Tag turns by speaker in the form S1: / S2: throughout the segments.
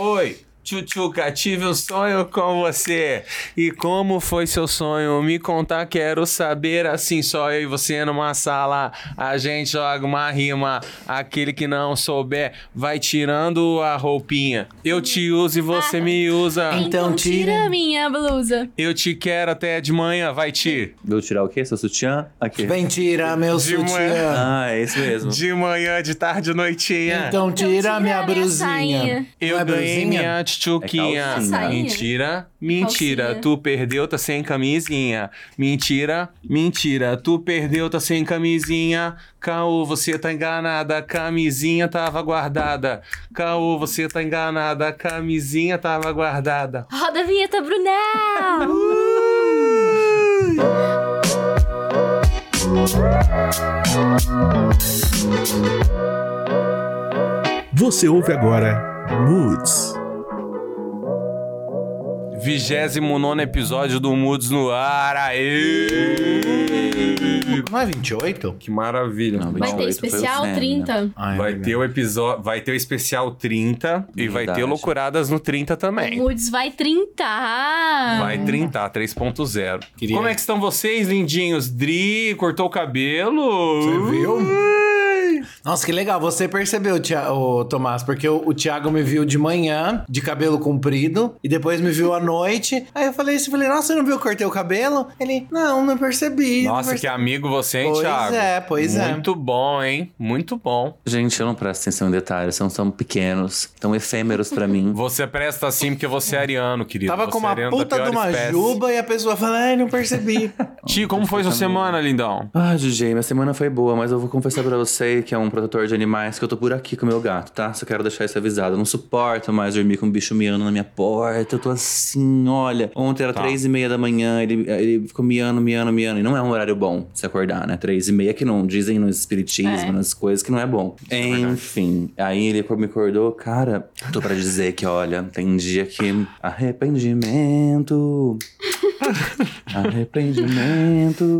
S1: Oi, Tchutchuca, tive um sonho com você. E como foi seu sonho? Me contar, quero saber. Assim, só eu e você numa sala. A gente joga uma rima. Aquele que não souber vai tirando a roupinha. Eu te uso e você me usa.
S2: Então tira a minha blusa.
S1: Eu te quero até de manhã, vai te.
S3: Vou tirar o quê? Seu sutiã? Aqui.
S4: Vem tirar meu
S1: De
S4: sutiã.
S1: manhã.
S3: Ah, é isso mesmo.
S1: De manhã, de tarde, noitinha.
S4: Então tira minha brusinha.
S2: sainha.
S1: Eu
S4: Não é
S1: ganhei
S4: brusinha?
S1: minha tchutchuquinha.
S3: É
S1: mentira, mentira.
S2: Calcinha.
S1: Tu perdeu, tá sem camisinha. Mentira, mentira. Tu perdeu, tá sem camisinha. Caô, você tá enganada. Camisinha tava guardada. Caô, você tá enganada. Camisinha tava guardada.
S2: Roda a vinheta, Brunel!
S5: Você ouve agora Moods.
S1: 29 episódio do Moods no ar. Aê!
S4: Não é 28?
S1: Que maravilha.
S3: Não,
S2: Vai ter
S3: 28 foi o
S2: especial
S3: Sam, né?
S2: 30.
S4: Ai,
S1: Vai
S4: meu
S1: ter o episódio, vai ter o especial 30 e vai ter
S3: Verdade.
S1: loucuradas no 30 também.
S2: O Moods vai 30.
S1: Vai 30, 3.0.
S4: Queria-
S1: Como é que estão vocês, lindinhos? Dri, cortou o cabelo?
S4: Você viu? Nossa, que legal. Você percebeu, Tia- ô, Tomás, porque o, o Thiago me viu de manhã, de cabelo comprido, e depois me viu à noite. Aí eu falei assim, falei, nossa, você não viu que eu cortei o cabelo? Ele, não, não percebi. não
S1: Nossa, que
S4: percebi."
S1: amigo você, hein,
S4: Pois
S1: Thiago?
S4: é, pois é.
S1: Muito bom, hein? Muito bom.
S3: Gente, eu não presto atenção em detalhes, são tão pequenos, tão efêmeros pra mim.
S1: Você presta assim porque você é ariano, querido.
S4: Tava
S1: Você
S4: com uma puta de uma
S1: espécie.
S4: juba e a pessoa fala, ai, não percebi.
S1: Ti, como foi sua semana, lindão?
S3: Ah, DJ, minha semana foi boa, mas eu vou confessar pra você que é um protetor de animais que eu tô por aqui com o meu gato, tá? Só quero deixar isso avisado. Eu não suporto mais dormir com um bicho miando na minha porta. Eu tô assim, olha. Ontem era
S1: Tá.
S3: três e meia da manhã, ele, ele ficou miando, miando, miando. E não é um horário bom se acordar, né? Três e meia que não dizem no espiritismo,
S2: É.
S3: nas coisas que não é bom. Enfim, aí ele me acordou, cara. Tô pra dizer que, olha, tem dia que. Arrependimento. Arrependimento.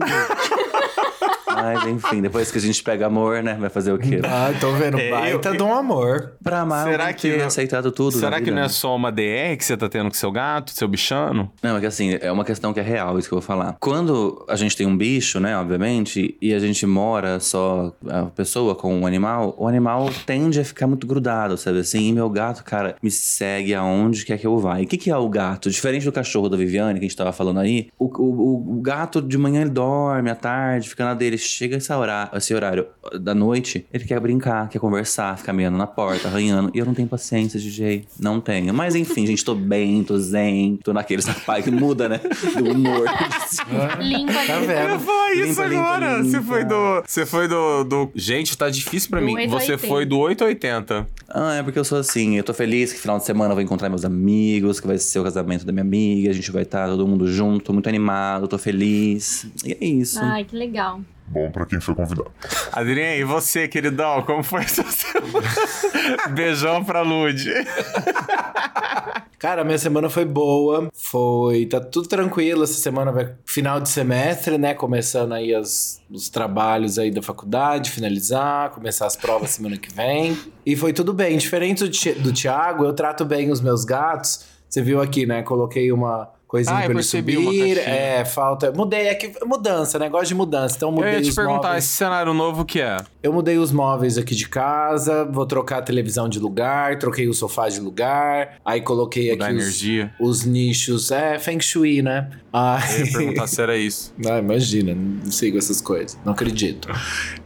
S3: Mas enfim, depois que a gente pega amor, né? Vai fazer o quê?
S4: ah, tô vendo,
S1: É,
S4: baita
S1: eu-
S4: de um amor.
S3: Pra amar,
S1: Será que-
S3: que aceitado tudo.
S1: Será que
S3: vida,
S1: não é
S3: né?
S1: só uma DR que você tá tendo com seu gato, seu bichano?
S3: Não, é que assim, é uma questão que é real, isso que eu vou falar. Quando a gente tem um bicho, né, obviamente, e a gente mora só a pessoa com um animal, o animal tende a ficar muito grudado, sabe assim? E meu gato, cara, me segue aonde quer que eu vá. E o que, que é o gato? Diferente do cachorro da Viviane, que a gente tava falando aí, o, o, o gato de manhã ele dorme, à tarde, fica na dele. Chega esse horário, esse horário da noite, ele quer brincar, quer conversar, ficar meando na porta, arranhando. E eu não tenho paciência, DJ. Não tenho. Mas enfim, gente, tô bem, tô zen, tô naqueles pai que muda, né? Do humor.
S2: Limpa
S4: Tá
S2: ali.
S4: vendo?
S1: Foi
S3: Limpa, limpa,
S1: Você foi do. Você foi do, do. Gente, tá difícil pra
S2: Do
S1: mim.
S2: 8
S1: Você
S2: 80.
S1: foi do 880.
S3: Ah, é porque eu sou assim, eu tô feliz que final de semana eu vou encontrar meus amigos, que vai ser o casamento da minha amiga, a gente vai estar todo mundo junto, tô muito animado, tô feliz. E é isso.
S2: Ai, que legal.
S6: Bom pra quem foi convidado.
S1: Adriane, e você, queridão? Como foi essa semana? Beijão pra Lud.
S4: Cara, minha semana foi boa. Foi. Tá tudo tranquilo. Essa semana vai. Final de semestre, né? Começando aí as, os trabalhos aí da faculdade, finalizar, começar as provas semana que vem. E foi tudo bem. Diferente do, do Thiago, eu trato bem os meus gatos. Você viu aqui, né? Coloquei uma coisinha
S1: Ah, eu
S4: pra ele subir. É, falta. Mudei aqui. Mudança, né? Gosto de mudança. Então
S1: Eu
S4: mudei
S1: ia te
S4: os
S1: perguntar,
S4: móveis.
S1: esse cenário novo que é?
S4: Eu mudei os móveis aqui de casa, vou trocar a televisão de lugar, troquei o sofá de lugar, aí coloquei
S1: Da
S4: aqui os,
S1: energia.
S4: os nichos. É, Feng Shui, né? Ah,
S1: Eu ia perguntar se era isso.
S4: ah, imagina, não sigo essas coisas, não acredito.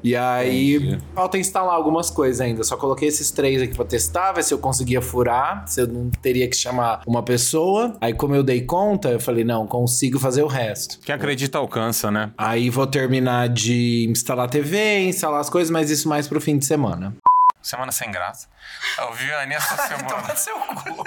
S4: E aí,
S1: Entendi.
S4: falta instalar algumas coisas ainda. Só coloquei esses três aqui pra testar, ver se eu conseguia furar, se eu não teria que chamar uma pessoa. Aí, como eu dei conta, eu falei, não, consigo fazer o resto.
S1: Quem acredita alcança, né?
S4: Aí vou terminar de instalar a TV, instalar as coisas, mas isso mais pro fim de semana.
S1: Semana sem graça. Eu vi a Aninha essa semana.
S4: seu cu.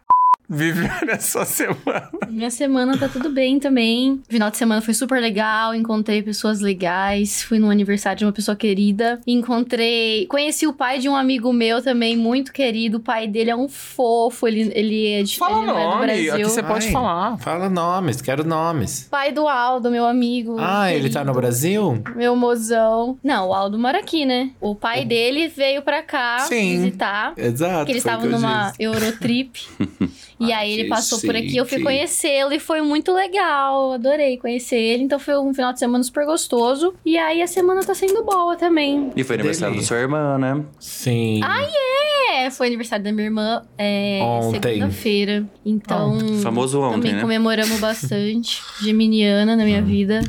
S1: Viviane, a sua semana.
S2: Minha semana tá tudo bem também. Final de semana foi super legal, encontrei pessoas legais, fui no aniversário de uma pessoa querida, encontrei, conheci o pai de um amigo meu também muito querido. O pai dele é um fofo, ele ele é de
S1: Fala
S2: ele não é do
S1: nome,
S2: Brasil.
S1: aqui você pode
S4: Ai,
S1: falar.
S4: Fala nomes, quero nomes.
S2: Pai do Aldo, meu amigo.
S4: Ah, ele tá no
S2: querido.
S4: Brasil?
S2: Meu mozão. Não, o Aldo mora aqui, né? O pai dele veio pra cá
S4: Sim.
S2: visitar.
S4: Exato.
S2: Porque eles estavam numa
S4: disse.
S2: Eurotrip. e
S4: Ah,
S2: aí ele passou por aqui, eu fui conhecê-lo e foi muito legal. Adorei conhecer ele. Então foi um final de semana super gostoso. E aí a semana tá sendo boa também.
S3: E foi aniversário da
S4: Delícia.
S3: sua irmã, né?
S4: Sim.
S2: É, foi aniversário da minha irmã é,
S4: Ontem.
S2: segunda-feira. Então.
S3: Famoso ontem,
S2: Também
S3: né?
S2: comemoramos bastante. Geminiana na minha vida.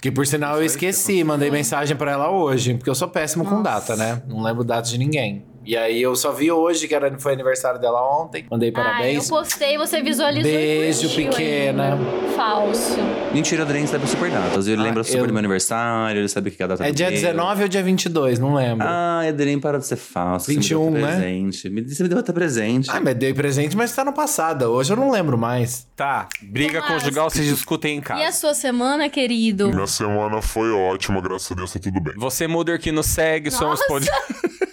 S4: Que por sinal eu esqueci, mandei mensagem pra ela hoje, porque eu sou péssimo com
S2: Nossa.
S4: data, né? Não lembro data de ninguém. E aí eu só vi hoje que era, foi aniversário dela ontem. Mandei
S2: Ah, eu
S4: parabéns.
S2: postei, você visualizou
S4: Beijo, pequena.
S2: ainda. Falso.
S3: Mentira, o Adrien sabe super datas. Ele
S4: Ah,
S3: lembra super
S4: eu-
S3: do meu aniversário, ele sabe que cada data
S4: É dia
S3: meu.
S4: 19 ou dia 22, não lembro.
S3: Ah, Adrien, para de ser falso.
S4: 21,
S3: você me deu
S4: né?
S3: presente. Me, você me deu até presente.
S4: Ah, mas dei presente, mas tá no passado. Hoje eu não lembro mais.
S1: Tá, briga
S2: Tomás.
S1: conjugal vocês discutem em
S2: E a
S1: casa.
S2: sua semana, querido?
S6: Minha semana foi ótima, graças a Deus tá tudo bem.
S1: Você, Muder, que nos segue, somos
S2: Nossa.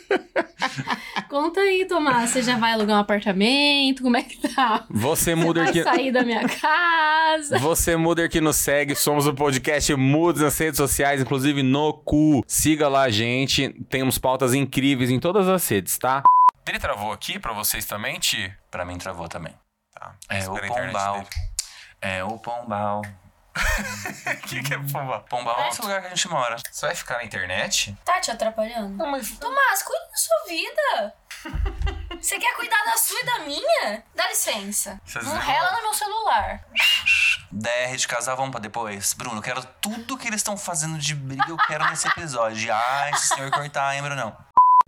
S2: Conta aí, Tomás. Você já vai alugar um apartamento? Como é que tá?
S1: Você,
S2: vai
S1: que...
S2: sair da minha casa?
S1: Você, Muder, que nos segue, somos o podcast Mudes nas redes sociais, inclusive no cu. Siga lá a gente, temos pautas incríveis em todas as redes, tá? Ele travou aqui pra vocês também, Ti?
S3: Pra mim travou também.
S1: Tá.
S3: É o Pombal.
S1: dele.
S3: É o Pombal.
S1: O que, que é Pombal?
S3: Pombal é esse lugar que a gente mora.
S1: Você vai ficar na internet?
S2: Tá te atrapalhando?
S1: Não, mas...
S2: Tomás, cuida da sua vida. Você quer cuidar da sua e da minha? Dá licença.
S1: Vocês
S2: Não
S1: não-
S2: rela no meu celular.
S3: DR de casal, vamos pra depois. Bruno, eu quero tudo que eles estão fazendo de briga, eu quero nesse episódio. Ai, se o senhor cortar, hein, Brunão?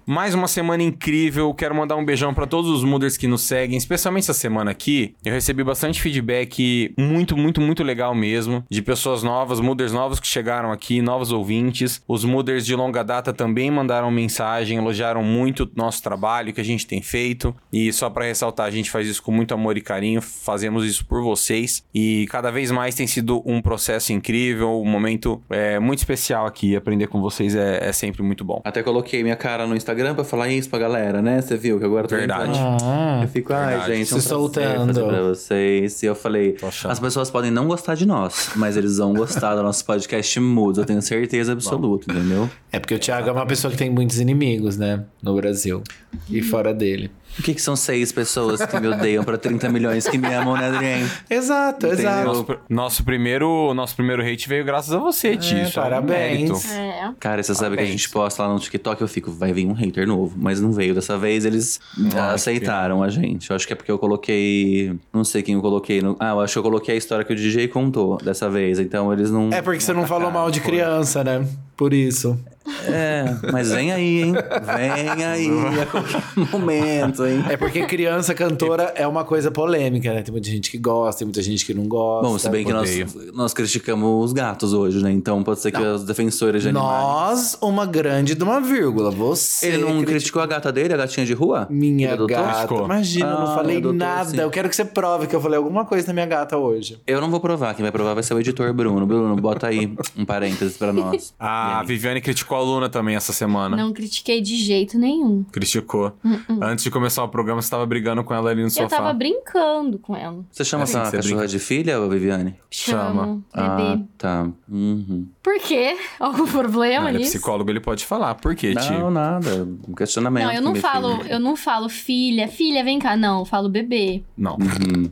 S1: Mais uma semana incrível. Quero mandar um beijão pra todos os Muders que nos seguem, especialmente essa semana aqui. Eu recebi bastante feedback muito, muito, muito legal mesmo, de pessoas novas, Muders novos que chegaram aqui, novos ouvintes. Os Muders de longa data também mandaram mensagem, elogiaram muito o nosso trabalho que a gente tem feito. E só pra ressaltar, a gente faz isso com muito amor e carinho, fazemos isso por vocês. E cada vez mais tem sido um processo incrível, um momento é, muito especial aqui. Aprender com vocês é- é sempre muito bom.
S3: Até coloquei minha cara no Instagram pra falar isso pra galera, né? Você viu que agora eu tô
S1: Verdade.
S4: Ah,
S3: Eu fico, ai,
S1: Verdade.
S3: gente, é um
S4: Se soltando.
S3: fazer pra vocês. E eu falei, as pessoas podem não gostar de nós, mas eles vão gostar do nosso podcast Moods, eu tenho certeza absoluta, entendeu?
S4: é porque o Thiago é uma pessoa que tem muitos inimigos, né? No Brasil. E fora dele.
S3: O que, que são seis pessoas que me odeiam pra 30 milhões que me amam, né, Adrien?
S4: Exato,
S3: Entendeu?
S4: exato.
S1: Nosso, nosso primeiro, nosso primeiro hate veio graças a você, Ti.
S4: É,
S1: Isso é um
S4: parabéns.
S2: É.
S3: Cara, você sabe que a
S4: Parabéns.
S3: gente posta lá no TikTok, eu fico, vai vir um hater novo. Mas não veio. Dessa vez eles
S1: Ah,
S3: aceitaram a gente. Eu acho que é porque eu coloquei. Não sei quem eu coloquei. No... Ah, eu acho que eu coloquei a história que o DJ contou dessa vez. Então eles não.
S4: É porque você não falou mal de criança, né? Por isso.
S3: É, mas vem aí, hein? Vem aí a qualquer momento, hein?
S4: É porque criança cantora é uma coisa polêmica, né? Tem muita gente que gosta, tem muita gente que não gosta.
S3: Bom, se bem que nós, nós criticamos os gatos hoje, né? Então pode ser que os defensores de animais.
S4: Nós, uma grande de uma vírgula. Você.
S3: Ele não
S4: critica-
S3: criticou a gata dele, a gatinha de rua?
S4: Minha gata.
S1: Criticou.
S4: Imagina, eu não
S3: Ah,
S4: falei
S3: adotou,
S4: nada.
S3: sim.
S4: Eu quero que você prove que eu falei alguma coisa da minha gata hoje.
S3: Eu não vou provar, quem vai provar vai ser o editor Bruno. Bruno, bota aí um parênteses pra nós.
S1: A
S3: E aí?
S1: Viviane criticou a Luna também essa semana.
S2: Não critiquei de jeito nenhum.
S1: Criticou. Antes de começar o programa, você tava brigando com ela ali no
S2: Eu
S1: sofá.
S2: tava brincando com ela.
S3: Você chama essa
S1: você
S3: cachorra
S1: brinca.
S3: de filha, Viviane?
S2: Chamo,
S3: Ah,
S2: bebê.
S3: tá. Uhum.
S2: Por quê? Algum problema
S1: Não, ele é
S2: nisso?
S1: psicólogo, ele pode falar. Por quê, Ti?
S3: Não, nada. Um questionamento.
S2: Não, eu não falo,
S3: filha.
S2: eu não falo filha, filha, vem cá, não, eu falo bebê.
S1: Não.
S3: Uhum.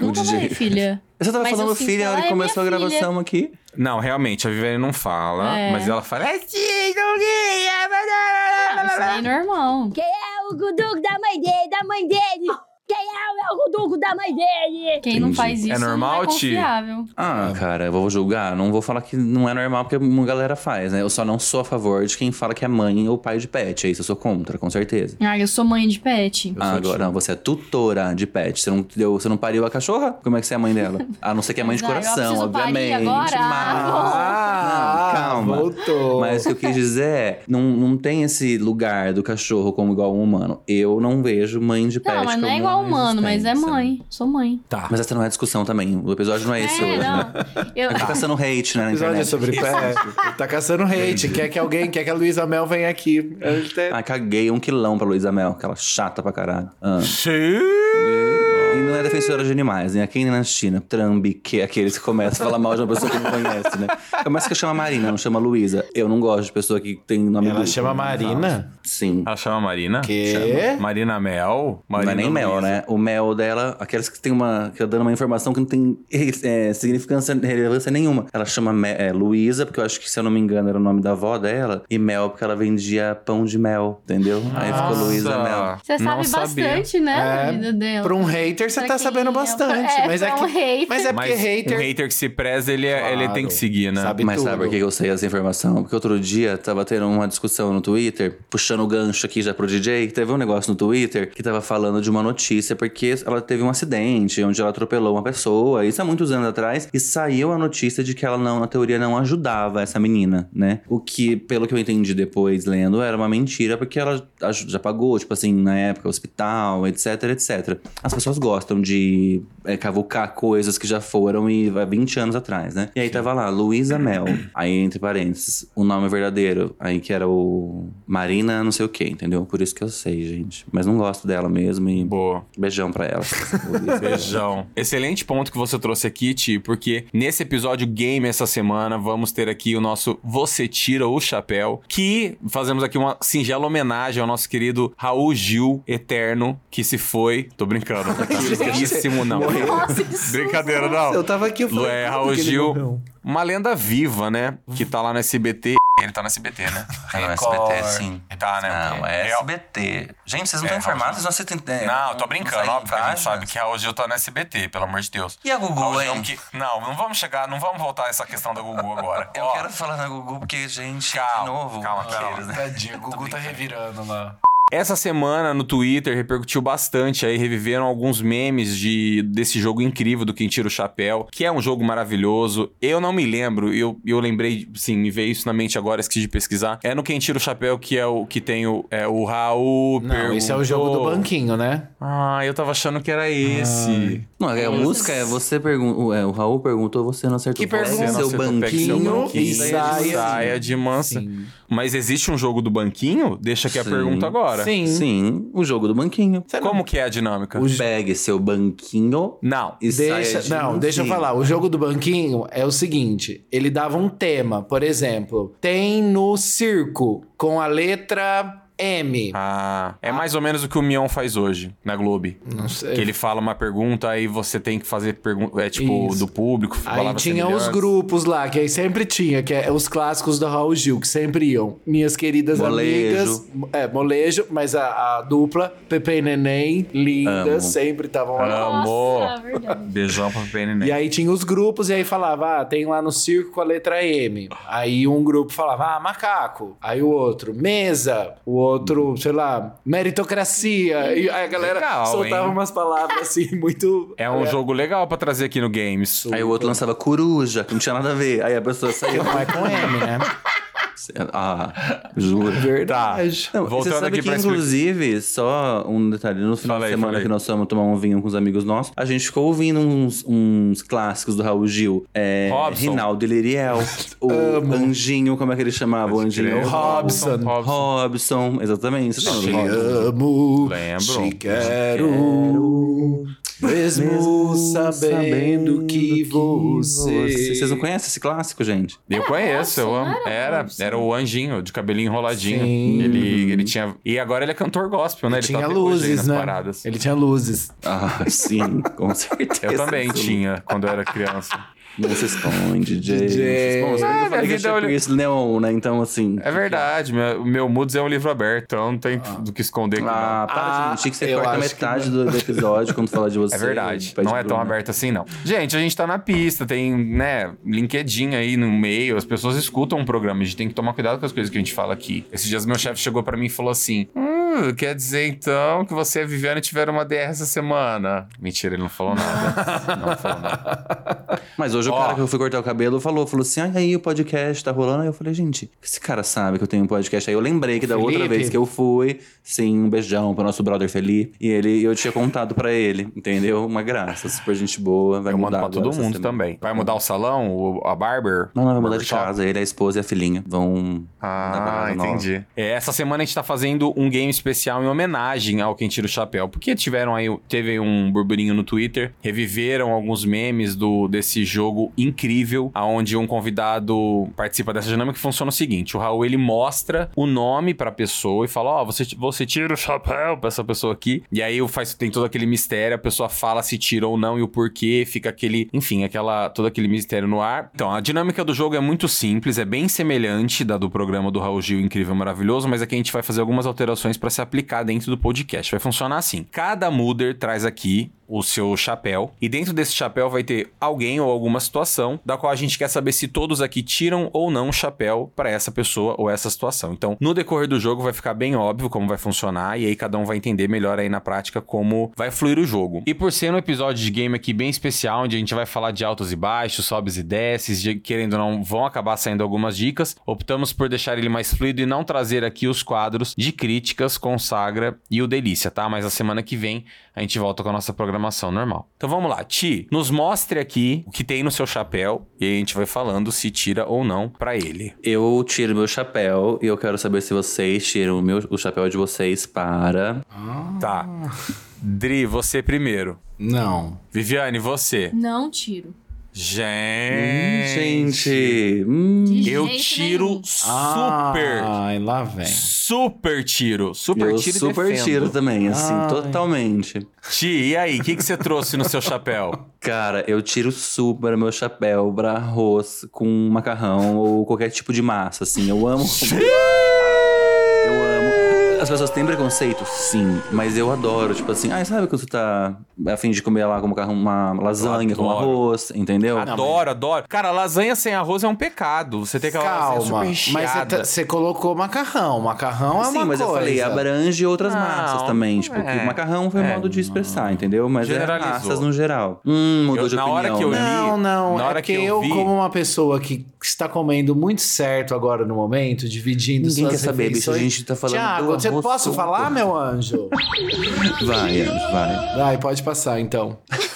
S2: Nunca
S3: DJ.
S2: falei filha.
S3: Você tava
S2: Mas
S3: falando filha na hora que
S2: é
S3: começou a
S2: minha filha.
S3: gravação aqui.
S1: Não, realmente, a Viviane não fala,
S2: É.
S1: mas ela fala. "É não
S2: isso é normal.
S7: Quem é o guduco da mãe dele, da mãe dele? Quem é o guduco da mãe dele?
S2: Quem não
S3: Entendi.
S2: faz isso
S1: É normal,
S2: não é confiável.
S3: Ah, cara, eu vou julgar. Não vou falar que não é normal, porque uma galera faz, né? Eu só não sou a favor de quem fala que é mãe ou pai de pet. É isso, eu sou contra, com certeza.
S2: Ah, eu sou mãe de pet.
S3: Ah, agora, não, você é tutora de pet. Você não, deu, você não pariu a cachorra? Como é que você é mãe dela? A não ser que é mãe de
S2: Mas, ah, eu
S3: coração,
S2: parir
S3: obviamente.
S2: agora?
S4: Ah,
S3: Não, calma.
S4: Voltou.
S3: Mas o que eu quis dizer é, não, não tem esse lugar do cachorro como igual um humano. Eu não vejo mãe de pet
S2: Não, mas não é igual humano, mas é mãe. Sou mãe.
S4: Tá.
S3: Mas essa não é a discussão também. O episódio não é esse
S2: é,
S3: hoje,
S2: não.
S3: né?
S2: Eu,
S3: tô caçando hate, né, na
S4: O episódio é sobre pé. Tá caçando hate. Quer que alguém, quer que a Luísa Mel venha aqui.
S3: Ah, caguei um quilão pra Luísa Mel, aquela chata pra caralho. Ah.
S1: Sim.
S3: E não é defensora de animais, né? Aqui na China, trambique, aqueles que começam a falar mal de uma pessoa que não conhece, né? Começa que chama Marina, não chama Luísa. Eu não gosto de pessoa que tem nome
S4: Ela
S3: duplo.
S4: chama Marina?
S3: Sim.
S1: Ela chama Marina?
S4: Que?
S1: Marina Mel?
S3: Não
S1: Marina
S3: é nem mel, né? O mel dela, aqueles que tem uma. que tá dando uma informação que não tem é, significância, relevância nenhuma. Ela chama é, Luísa, porque eu acho que, se eu não me engano, era o nome da avó dela, e mel, porque ela vendia pão de mel, entendeu? Aí ficou Luísa Mel.
S2: você sabe
S1: Não sabia.
S2: bastante, né?
S4: É,
S2: da vida dela.
S4: Pra um hater, você tá sabendo
S2: é-
S4: bastante.
S2: é,
S4: mas, é que,
S2: um hater.
S4: mas é porque
S1: Mas
S4: hater.
S1: um hater que se preza, ele, é- ele
S4: Claro.
S1: tem que seguir, né?
S4: Sabe
S3: Mas
S4: tudo.
S3: sabe por que eu sei essa informação? Porque outro dia tava tendo uma discussão no Twitter, puxando o gancho aqui já pro DJ, teve um negócio no Twitter que tava falando de uma notícia, porque ela teve um acidente onde ela atropelou uma pessoa, isso há muitos anos atrás, e saiu a notícia de que ela não, na teoria, não ajudava essa menina, né? O que, pelo que eu entendi depois lendo, era uma mentira, porque ela já pagou, tipo assim, na época, hospital, etc, etc. As pessoas gostam de é, cavucar coisas que já foram e vai 20 anos atrás, né? E aí tava lá, Luísa Mel, aí entre parênteses, o nome verdadeiro, aí que era o Marina não sei o que, entendeu? Por isso que eu sei, gente. Mas não gosto dela mesmo e
S1: Boa.
S3: beijão pra ela.
S1: Beijão. Excelente ponto que você trouxe aqui, Ti, porque nesse episódio game essa semana vamos ter aqui o nosso Você Tira o Chapéu, que fazemos aqui uma singela homenagem ao nosso querido Raul Gil Eterno, que se foi. Tô brincando. Tá queridíssimo, não.
S2: Nossa.
S1: Brincadeira, não.
S4: Eu tava aqui, eu falei,
S1: É, Raul Gil, uma lenda viva, né? Que tá lá no SBT. Ele tá no SBT, né?
S3: Não,
S1: Record.
S3: SBT, sim.
S1: Tá, né?
S3: Não, é SBT. Gente, vocês não
S1: É,
S3: estão informados,
S1: Raul
S3: vocês não assistem... é,
S1: Não,
S3: não-
S1: tô
S3: não
S1: brincando, óbvio que a gente sabe que Raul Gil tá no SBT, pelo amor de Deus.
S3: E a Gugu, hein?
S1: que- Não, não vamos chegar, não vamos voltar a essa questão da Gugu agora.
S3: Eu
S1: Ó,
S3: quero falar na Gugu porque, gente,
S1: Calma,
S3: de novo...
S1: calma, calma.
S3: né?
S4: Tadinho, o Gugu tá revirando lá.
S1: Essa semana no Twitter repercutiu bastante, aí reviveram alguns memes de, desse jogo incrível do Quem Tira o Chapéu, que é um jogo maravilhoso. Eu não me lembro, eu, eu lembrei, sim, me veio isso na mente agora, esqueci de pesquisar. É no Quem Tira o Chapéu que é o que tem o, é, o Raul.
S4: Não, esse é o jogo do
S1: perguntou-
S4: banquinho, né?
S1: Ah, eu tava achando que era esse.
S3: Não, a música é você perguntou. É, o Raul perguntou, você não acertou.
S4: Que pergunta?
S3: Seu
S1: seu
S3: banquinho.
S1: banquinho
S4: e saia-
S1: saia de mansa.
S4: Sim.
S1: Mas existe um jogo do banquinho? Deixa aqui a
S3: Sim.
S1: pergunta agora.
S4: Sim.
S3: Sim, o jogo do banquinho.
S1: Como que é a dinâmica?
S3: Pegue seu banquinho
S1: Não.
S3: e
S4: Deixa,
S3: saia de
S4: não,
S3: mansinho.
S4: deixa eu falar. O jogo do banquinho é o seguinte: ele dava um tema, por exemplo, tem no circo com a letra M.
S1: Ah, é mais ou menos o que o Mion faz hoje na Globo.
S4: Não sei.
S1: Que ele fala uma pergunta, aí você tem que fazer pergunta, é tipo,
S4: Isso.
S1: do público,
S4: Aí
S1: palavras
S4: tinha os grupos lá, que aí sempre tinha, que é os clássicos do Raul Gil, que sempre iam. Minhas queridas
S3: Molejo.
S4: amigas. É, molejo, mas a, a dupla, Pepe e Neném, linda,
S3: Amo.
S4: sempre estavam lá.
S1: Amor.
S2: Verdade.
S1: Beijão pra PNN.
S4: E aí tinha os grupos, e aí falava, ah, tem lá no circo com a letra M. Aí um grupo falava, ah, macaco. Aí o outro, mesa. O outro, sei lá, meritocracia. E aí a galera
S1: Legal,
S4: soltava
S1: hein?
S4: umas palavras assim, muito.
S1: É um jogo legal pra trazer aqui no Games.
S3: Aí o outro lançava coruja, que não tinha nada a ver. Aí a pessoa saiu.
S4: Não é com M, né?
S3: ah, juro.
S4: Verdade.
S3: Não,
S1: Voltando
S3: você sabe
S1: aqui
S3: que,
S1: pra
S3: inclusive, só um detalhe, no final
S1: Fala aí,
S3: de semana
S1: fala aí.
S3: que nós fomos tomar um vinho com os amigos nossos, a gente ficou ouvindo uns, uns clássicos do Raul Gil. É,
S1: Robson.
S3: Rinaldo e Liriel, o Anjinho, como é que ele chamava o Anjinho?
S1: crer.
S4: Robson.
S3: Robson, exatamente. Você
S4: Te
S3: Robson?
S4: amo,
S1: Lembro.
S4: te quero, mesmo sabendo que você...
S3: Vocês não conhecem esse clássico, gente?
S1: Eu conheço, eu amo.
S2: Era
S1: Era, o anjinho, de cabelinho enroladinho.
S4: Sim.
S1: Ele, ele tinha. E agora ele é cantor gospel, né? Ele
S4: tinha
S1: tá
S4: luzes,
S1: nas
S4: né?
S1: paradas.
S4: Ele tinha luzes.
S3: Ah, sim, com certeza.
S1: Eu também tinha quando eu era criança.
S3: Não se esconde, DJ.
S4: DJ.
S3: Bom, que
S1: Ah,
S3: eu falei que eu tinha
S1: vida,
S3: conhecido Neon, né? Então, assim...
S1: É verdade, meu, meu Moods é um livro aberto, então não tem do que esconder aqui, não.
S3: Ah, para
S4: Ah,
S3: de mentir que você
S4: eu
S3: corta
S4: acho
S3: metade
S4: que
S3: do, do episódio quando fala de você.
S1: É verdade. Não é tão
S3: Bruno.
S1: aberto assim, não. Gente, a gente tá na pista, tem, né, LinkedIn aí no meio, as pessoas escutam o programa, a gente tem que tomar cuidado com as coisas que a gente fala aqui. Esses dias meu chefe chegou pra mim e falou assim: Uh, quer dizer então que você e a Viviane tiveram uma DR essa semana. Mentira, ele não falou nada. não falou nada.
S3: Mas hoje o
S1: Ó.
S3: cara que eu fui cortar o cabelo falou, falou assim, ai, aí o podcast tá rolando. Aí eu falei, gente, esse cara sabe que eu tenho um podcast. Aí eu lembrei que da outra
S4: Felipe?
S3: vez que eu fui, sim, um beijão pro nosso brother Felipe. E ele, eu tinha contado pra ele, entendeu? Uma graça, super gente boa. Vai
S1: Eu mando
S3: mudar
S1: pra
S3: agora
S1: todo mundo também. Vai mudar o salão, o- a barber?
S3: Não, não, vai mudar de casa. Ele, a esposa e a filhinha vão pra
S1: Ah, entendi. É, essa semana a gente tá fazendo um game especial em homenagem ao Quem Tira o Chapéu. Porque tiveram aí, teve um burburinho no Twitter, reviveram alguns memes do, desse jogo incrível, aonde um convidado participa dessa dinâmica que funciona o seguinte: o Raul ele mostra o nome pra pessoa e fala: Ó, você, você tira o chapéu pra essa pessoa aqui. E aí faz, tem todo aquele mistério, a pessoa fala se tira ou não e o porquê, fica aquele, enfim, aquela, todo aquele mistério no ar. Então, a dinâmica do jogo é muito simples, é bem semelhante da do programa do Raul Gil Incrível Maravilhoso, mas aqui a gente vai fazer algumas alterações pra se aplicar dentro do podcast. Vai funcionar assim: cada Mooder traz aqui o seu chapéu. E dentro desse chapéu vai ter alguém ou alguma situação da qual a gente quer saber se todos aqui tiram ou não o chapéu para essa pessoa ou essa situação. Então, no decorrer do jogo vai ficar bem óbvio como vai funcionar e aí cada um vai entender melhor aí na prática como vai fluir o jogo. E por ser um episódio de game aqui bem especial, onde a gente vai falar de altos e baixos, sobes e desces, de, querendo ou não, vão acabar saindo algumas dicas, optamos por deixar ele mais fluido e não trazer aqui os quadros de críticas, consagra e o delícia, tá? Mas a semana que vem a gente volta com a nossa programação normal. Então vamos lá, Ti, nos mostre aqui o que tem no seu chapéu e aí a gente vai falando se tira ou não pra ele.
S3: Eu tiro meu chapéu e eu quero saber se vocês tiram o, meu, o chapéu de vocês para.
S1: Tá. Dri, você primeiro.
S4: Não.
S1: Viviane, você.
S2: Não tiro.
S1: Gente.
S3: Gente. hum.
S2: De
S1: Eu tiro
S2: nenhum.
S1: super.
S4: Ai, lá vem.
S1: Super tiro. Super
S3: eu
S1: tiro e
S3: super
S1: defendo.
S3: tiro também, assim,
S4: Ai.
S3: totalmente.
S1: Ti, e aí? O que, que você trouxe no seu chapéu?
S3: Cara, eu tiro super meu chapéu pra arroz com macarrão ou qualquer tipo de massa, assim. Eu amo. Pessoas têm preconceito? Sim. Mas eu adoro, tipo assim, ai, sabe quando você tá a fim de comer lá com macarrão, uma lasanha com arroz, entendeu?
S1: Adoro, adoro. Cara, lasanha sem arroz é um pecado. Você tem aquela lasanha
S4: Calma.
S1: super
S4: Mas você,
S1: recheada.
S4: tá- você colocou macarrão. Macarrão é
S3: Sim,
S4: uma
S3: mas
S4: coisa.
S3: eu falei, abrange outras
S1: Não,
S3: massas também. Tipo,
S1: é.
S3: macarrão foi
S1: É.
S3: modo de expressar, entendeu? Mas é massas no geral. Hum, mudou
S1: Eu-
S3: de
S1: na
S3: opinião.
S1: hora que eu
S3: né?
S1: li-
S4: Não, não.
S1: Na hora
S4: é
S1: que
S4: que
S1: eu
S4: eu,
S1: vi-
S4: como uma pessoa que está comendo muito certo agora no momento, dividindo
S3: Ninguém
S4: suas
S3: quer saber, bicho, a gente tá falando
S4: Tiago,
S3: do
S4: você
S3: arroz
S4: posso falar, meu anjo?
S3: Vai, Anjo, vai.
S4: Vai, pode passar, então.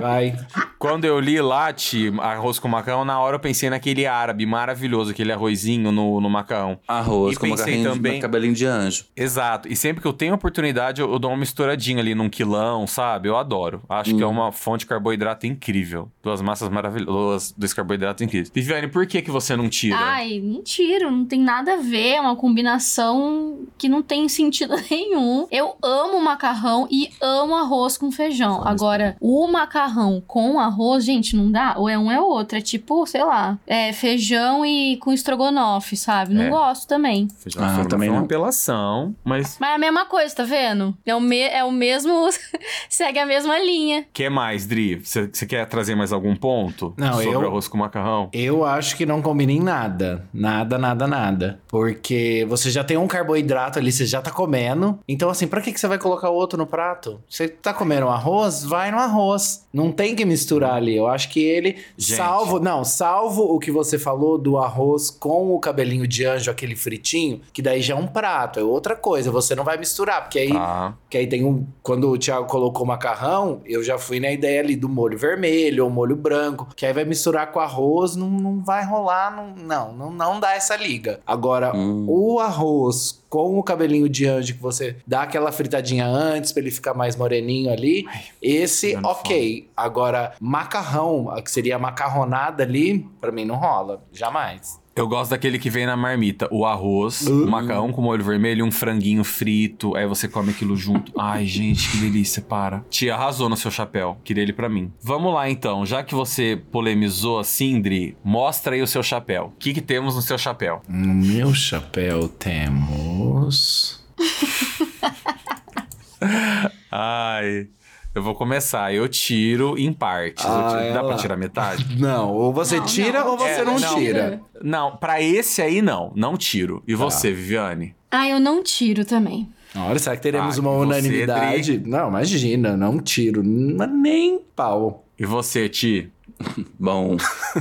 S4: Vai.
S1: Quando eu li latte, arroz com macarrão, na hora eu pensei naquele árabe maravilhoso, aquele arrozinho no, no macarrão.
S3: Arroz
S1: E
S3: com
S1: pensei
S3: macarrinho
S1: também-
S3: de cabelinho de anjo.
S1: Exato. E sempre que eu tenho oportunidade, eu, eu dou uma misturadinha ali num quilão, sabe? Eu adoro. Acho que é uma fonte de carboidrato incrível. Duas massas maravilhosas, dois carboidratos incríveis. Viviane, por que, que você não tira?
S2: Ai, não tiro, não tem nada a ver, é uma combinação que não tem sentido nenhum. Eu amo macarrão e amo arroz com feijão. Agora, o macarrão com arroz, gente, não dá? Ou é um é outro, é tipo, sei lá, é feijão e com estrogonofe, sabe? Não
S1: É.
S2: gosto também.
S1: Feijão
S3: Ah, também
S1: uma
S3: não.
S1: apelação, mas...
S2: Mas é a mesma coisa, tá vendo? É o, me é o mesmo. segue a mesma linha.
S1: que mais, Dri? Você quer trazer mais algum ponto
S4: Não,
S1: sobre
S4: eu-
S1: arroz com macarrão?
S4: Eu acho que não combina em nada. Nada, nada, nada. Porque você já tem um carboidrato ali, você já tá comendo. Então, assim, pra que, que você vai colocar outro no prato? Você tá comendo arroz? Vai no arroz. Não tem que misturar ali. Eu acho que ele,
S1: Gente.
S4: salvo. Não, salvo o que você falou do arroz com o cabelinho de anjo, aquele fritinho, que daí já é um prato, é outra coisa. Você não vai misturar, porque aí
S1: Tá.
S4: que aí tem um. Quando o Thiago colocou macarrão, eu já fui na ideia ali do molho vermelho ou molho branco. Que aí vai misturar com arroz, não, não vai rolar. Não, não, não, não dá essa liga. Agora,
S3: Hum.
S4: o arroz com o cabelinho de anjo que você dá aquela fritadinha antes pra ele ficar mais moreninho ali, esse,
S1: dando
S4: ok. Agora, macarrão, que seria a macarronada ali, pra mim não rola. Jamais.
S1: Eu gosto daquele que vem na marmita. O arroz,
S4: Uhum.
S1: o macarrão com molho vermelho, um franguinho frito. Aí você come aquilo junto. Ai, gente, que delícia, para. Tia, arrasou no seu chapéu. Queria ele pra mim. Vamos lá, então. Já que você polemizou a Sindri, mostra aí o seu chapéu. O que, que temos no seu chapéu?
S4: No meu chapéu temos.
S1: Ai... Eu vou começar. Eu tiro em partes.
S4: Ah,
S1: tiro- Dá pra tirar metade?
S4: Não, ou você
S2: Não,
S4: tira
S2: não.
S4: ou você
S1: É,
S4: não,
S1: não.
S4: tira.
S1: Não, pra esse aí não. Não tiro. E você, Viviane?
S2: Ah, eu não tiro também.
S4: Olha, será que teremos
S1: Ah,
S4: uma
S1: você,
S4: unanimidade? Não, imagina, não tiro, mas nem pau.
S1: E você, Ti?
S3: Bom,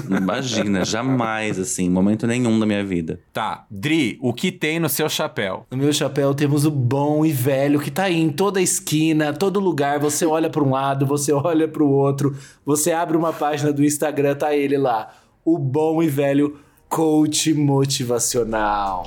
S3: imagina, jamais, assim, momento nenhum da minha vida.
S1: Tá. Dri, o que tem no seu chapéu?
S4: No meu chapéu temos o bom e velho que tá aí em toda esquina, todo lugar. Você olha para um lado, você olha para o outro, você abre uma página do Instagram, tá ele lá. O bom e velho coach motivacional.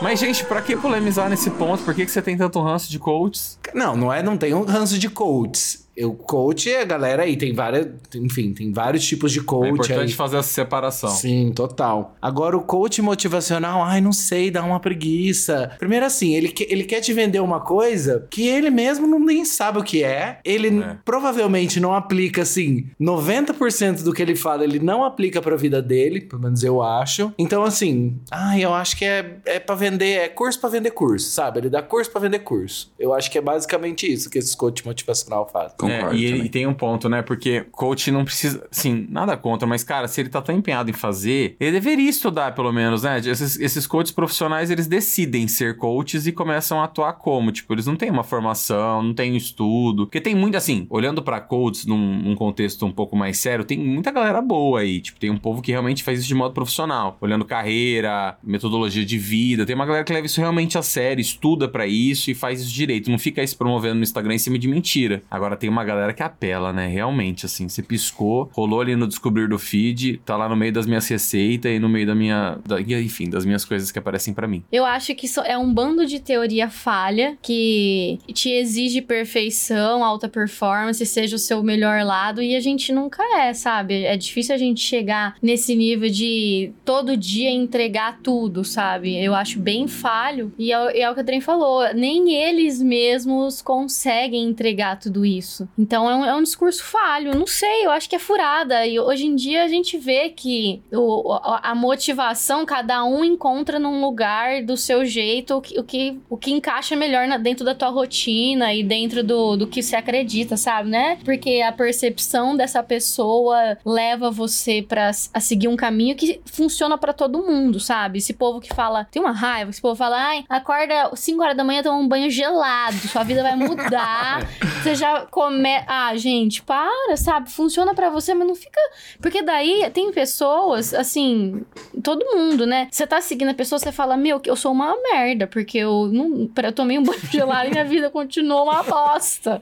S1: Mas, gente, pra que polemizar nesse ponto? Por que, que você tem tanto ranço de coaches?
S4: Não, não é, não tem um ranço de coaches. O coach é a galera aí, tem várias, enfim, tem vários tipos de coach
S1: é importante
S4: aí.
S1: fazer essa separação.
S4: Sim, total. Agora, o coach motivacional, ai, não sei, dá uma preguiça. Primeiro, assim, ele, ele quer te vender uma coisa que ele mesmo não nem sabe o que é. Ele
S1: É.
S4: provavelmente não aplica, assim, 90% do que ele fala, ele não aplica pra vida dele, pelo menos eu acho. Então, assim, ai, eu acho que é, é pra vender, é curso pra vender curso, sabe? Ele dá curso pra vender curso. Eu acho que é basicamente isso que esses coach motivacional fazem.
S3: Concordo
S1: É, e, ele- e tem um ponto, né? Porque coach não precisa. Assim, nada contra, mas, cara, se ele tá tão empenhado em fazer, ele deveria estudar, pelo menos, né? Esses, esses coaches profissionais, eles decidem ser coaches e começam a atuar como. Tipo, eles não têm uma formação, não têm um estudo. Porque tem muito, assim, olhando pra coaches num, num contexto um pouco mais sério, tem muita galera boa aí. Tipo, tem um povo que realmente faz isso de modo profissional. Olhando carreira, metodologia de vida. Tem uma galera que leva isso realmente a sério, estuda pra isso e faz isso direito. Não fica aí se promovendo no Instagram em cima de mentira. Agora tem uma galera que apela, né? Realmente, assim, você piscou, rolou ali no descobrir do feed, tá lá no meio das minhas receitas e no meio da minha. da- enfim, das minhas coisas que aparecem pra mim.
S2: Eu acho que é um bando de teoria falha que te exige perfeição, alta performance, seja o seu melhor lado e a gente nunca é, sabe? É difícil a gente chegar nesse nível de todo dia entregar tudo, sabe? Eu acho bem falho e é, é o que a Dren falou, nem eles mesmos conseguem entregar tudo isso. Então é um, é um discurso falho, não sei, eu acho que é furada e hoje em dia a gente vê que o, a a motivação cada um encontra num lugar do seu jeito o que, o que, o que encaixa melhor na- dentro da tua rotina e dentro do, do que você acredita, sabe, né? Porque a percepção dessa pessoa leva você pra s- a seguir um caminho que funciona pra todo mundo, sabe? Esse povo que fala, tem uma raiva, esse povo fala, ai, acorda 5 horas da manhã, toma um banho gelado, sua vida vai mudar. você já come. Ah, gente, para, sabe? Funciona pra você, mas não fica. Porque daí tem pessoas, assim, todo mundo, né? Você tá seguindo a pessoa, você fala, meu, que eu sou uma merda, porque eu não. Eu tomei um banho gelado e minha vida continuou uma bosta.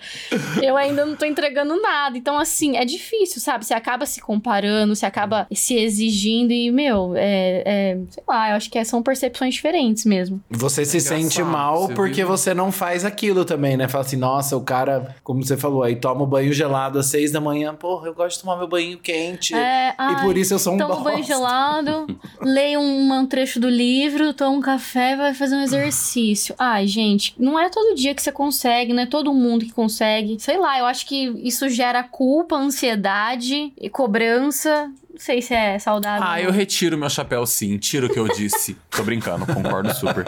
S2: Eu ainda não tô entregando nada. Então, assim, é difícil, sabe? Você acaba se comparando, você acaba se exigindo e, meu, é. é sei lá, eu acho que são percepções diferentes mesmo.
S4: Você se
S1: engraçado,
S4: sente mal
S1: você
S4: porque
S1: vive-
S4: você não faz aquilo também, né? Fala assim, nossa, o cara, como você falou, aí toma o banho gelado às seis da manhã. Porra, eu gosto de tomar meu banho quente.
S2: É,
S4: e
S2: ai,
S4: por isso eu sou um
S2: Toma um banho
S4: bosta.
S2: gelado, leia um, um trecho do livro, toma um café, vai fazer um exercício. Ai, gente, não é todo dia que você consegue, não é todo mundo que consegue. Sei lá, eu acho que isso gera culpa, ansiedade e cobrança. Não sei se é saudável.
S1: Ah, eu retiro meu chapéu sim, tiro o que eu disse. Tô brincando, concordo super.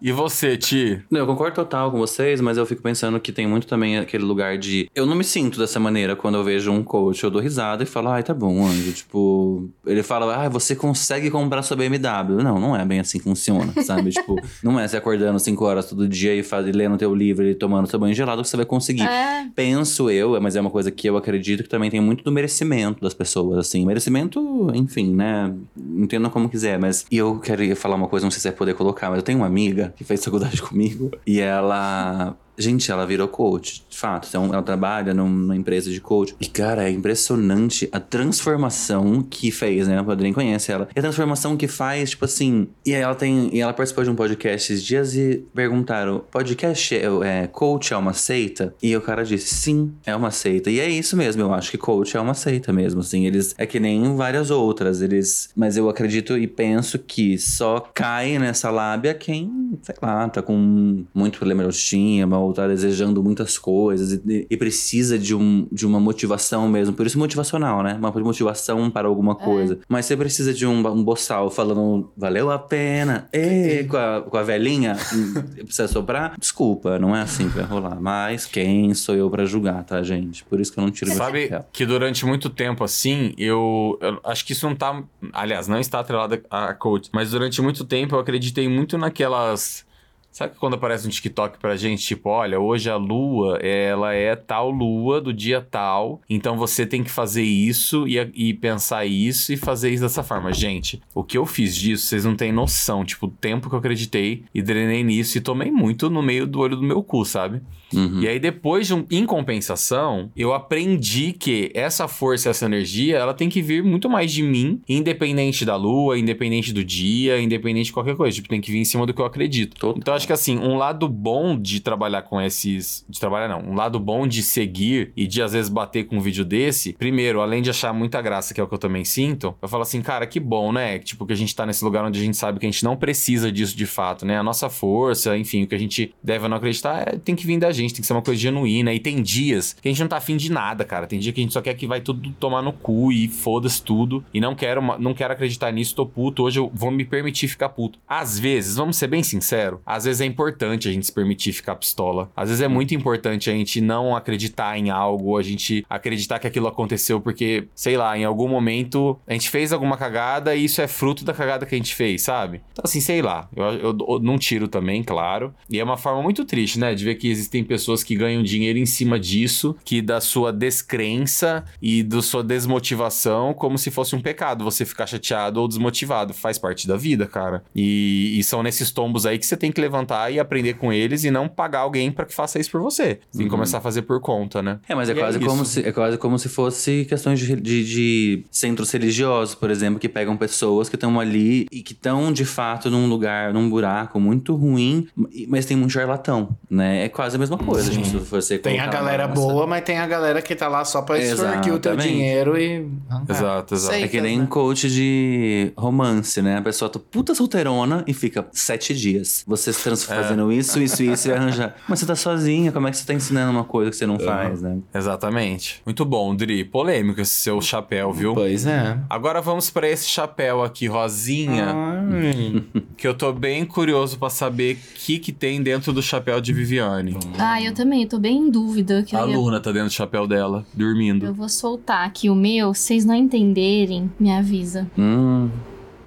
S1: E você, Ti?
S3: Não, eu concordo total com vocês, mas eu fico pensando que tem muito também aquele lugar de. Eu não me sinto dessa maneira quando eu vejo um coach. Eu dou risada e falo, ai, tá bom, anjo. Tipo, ele fala, ai, você consegue comprar sua BMW. Não, não é bem assim que funciona, sabe? tipo, não é você acordando 5 horas todo dia e, faz, lendo teu livro e tomando seu banho gelado que você vai conseguir.
S2: É,
S3: Penso eu, mas é uma coisa que eu acredito que também tem muito do merecimento das pessoas, assim. Merecimento, enfim, né? Entenda como quiser, mas. E eu queria falar uma coisa, não sei se vai poder colocar, mas eu tenho uma amiga que fez faculdade comigo e ela. Gente, ela virou coach, de fato. Então, ela trabalha num- numa empresa de coach. E, cara, é impressionante a transformação que fez, né? O Padrinho conhece ela. E a transformação que faz, tipo assim. E ela tem. E ela participou de um podcast esses dias e perguntaram: podcast é, é coach é uma seita? E o cara disse: sim, é uma seita. E é isso mesmo, eu acho que coach é uma seita mesmo. Assim, eles. É que nem várias outras. Eles. Mas eu acredito e penso que só cai nessa lábia quem, sei lá, tá com muito problema de autoestima mal, tá desejando muitas coisas e, e precisa de, um, de uma motivação mesmo. Por isso motivacional, né? Uma motivação para alguma coisa. Mas você precisa de um, um boçal falando valeu a pena, e com a, com a velhinha, hum, precisa soprar. Desculpa, não é assim que vai rolar. Mas quem sou eu pra julgar, tá, gente? Por isso que eu não tiro meu
S1: Sabe que durante muito tempo, assim, eu, eu acho que isso não tá. Aliás, não está atrelado a coach, mas durante muito tempo eu acreditei muito naquelas. Sabe quando aparece um TikTok pra gente, tipo, olha, hoje a lua, ela é tal lua do dia tal, então você tem que fazer isso e, e pensar isso e fazer isso dessa forma. Gente, o que eu fiz disso, vocês não têm noção, tipo, o tempo que eu acreditei e drenei nisso e tomei muito no meio do olho do meu cu, sabe?
S3: Uhum.
S1: E aí, depois, de um, em compensação, eu aprendi que essa força, essa energia, ela tem que vir muito mais de mim, independente da lua, independente do dia, independente de qualquer coisa. Tipo, tem que vir em cima do que eu acredito.
S3: Total.
S1: Então, acho que assim, um lado bom de trabalhar com esses. De trabalhar, não. Um lado bom de seguir e de às vezes bater com um vídeo desse. Primeiro, além de achar muita graça, que é o que eu também sinto, eu falo assim, cara, que bom, né? Tipo, que a gente tá nesse lugar onde a gente sabe que a gente não precisa disso de fato, né? A nossa força, enfim, o que a gente deve não acreditar é, tem que vir da gente, tem que ser uma coisa genuína. E tem dias que a gente não tá afim de nada, cara. Tem dia que a gente só quer que vai tudo tomar no cu e foda-se tudo. E não quero, não quero acreditar nisso, tô puto. Hoje eu vou me permitir ficar puto. Às vezes, vamos ser bem sinceros, às vezes é importante a gente se permitir ficar pistola. Às vezes é muito importante a gente não acreditar em algo, a gente acreditar que aquilo aconteceu porque, sei lá, em algum momento a gente fez alguma cagada e isso é fruto da cagada que a gente fez, sabe? Então, assim, sei lá. Eu, eu- eu não tiro também, claro. E é uma forma muito triste, né? De ver que existem pessoas que ganham dinheiro em cima disso, que da sua descrença e da sua desmotivação, como se fosse um pecado você ficar chateado ou desmotivado. Faz parte da vida, cara. E, e são nesses tombos aí que você tem que levantar e aprender com eles e não pagar alguém pra que faça isso por você. Tem que começar a fazer por conta, né?
S3: É, mas é
S1: E é
S3: quase, como
S1: isso.
S3: se, é quase como se fosse questões de, de, de centros religiosos, por exemplo, que pegam pessoas que estão ali e que estão, de fato, num lugar, num buraco muito ruim, mas tem muito charlatão, né? É quase a mesma coisa, gente, se você
S4: Tem a galera boa, mas tem a galera que tá lá só pra extorquir o teu dinheiro e.
S1: Exato, exato.
S4: Sei.
S3: É que nem
S4: né?
S3: coach de romance, né? A pessoa tá puta solteirona e fica sete dias. Você se trans- fazendo isso, isso, isso e arranjar. Mas você tá sozinha, como é que você tá ensinando uma coisa que você não faz, né?
S1: Exatamente. Muito bom, Dri. Polêmico esse seu chapéu, viu?
S4: Pois é.
S1: Agora vamos pra esse chapéu aqui, rosinha,
S4: Ai.
S1: que eu tô bem curioso pra saber o que que tem dentro do chapéu de Viviane.
S2: Ah, eu também, eu tô bem em dúvida. Que
S1: A
S2: eu,
S1: Luna tá dentro do chapéu dela, dormindo.
S2: eu vou soltar aqui o meu, se vocês não entenderem, me avisa.
S3: Hum,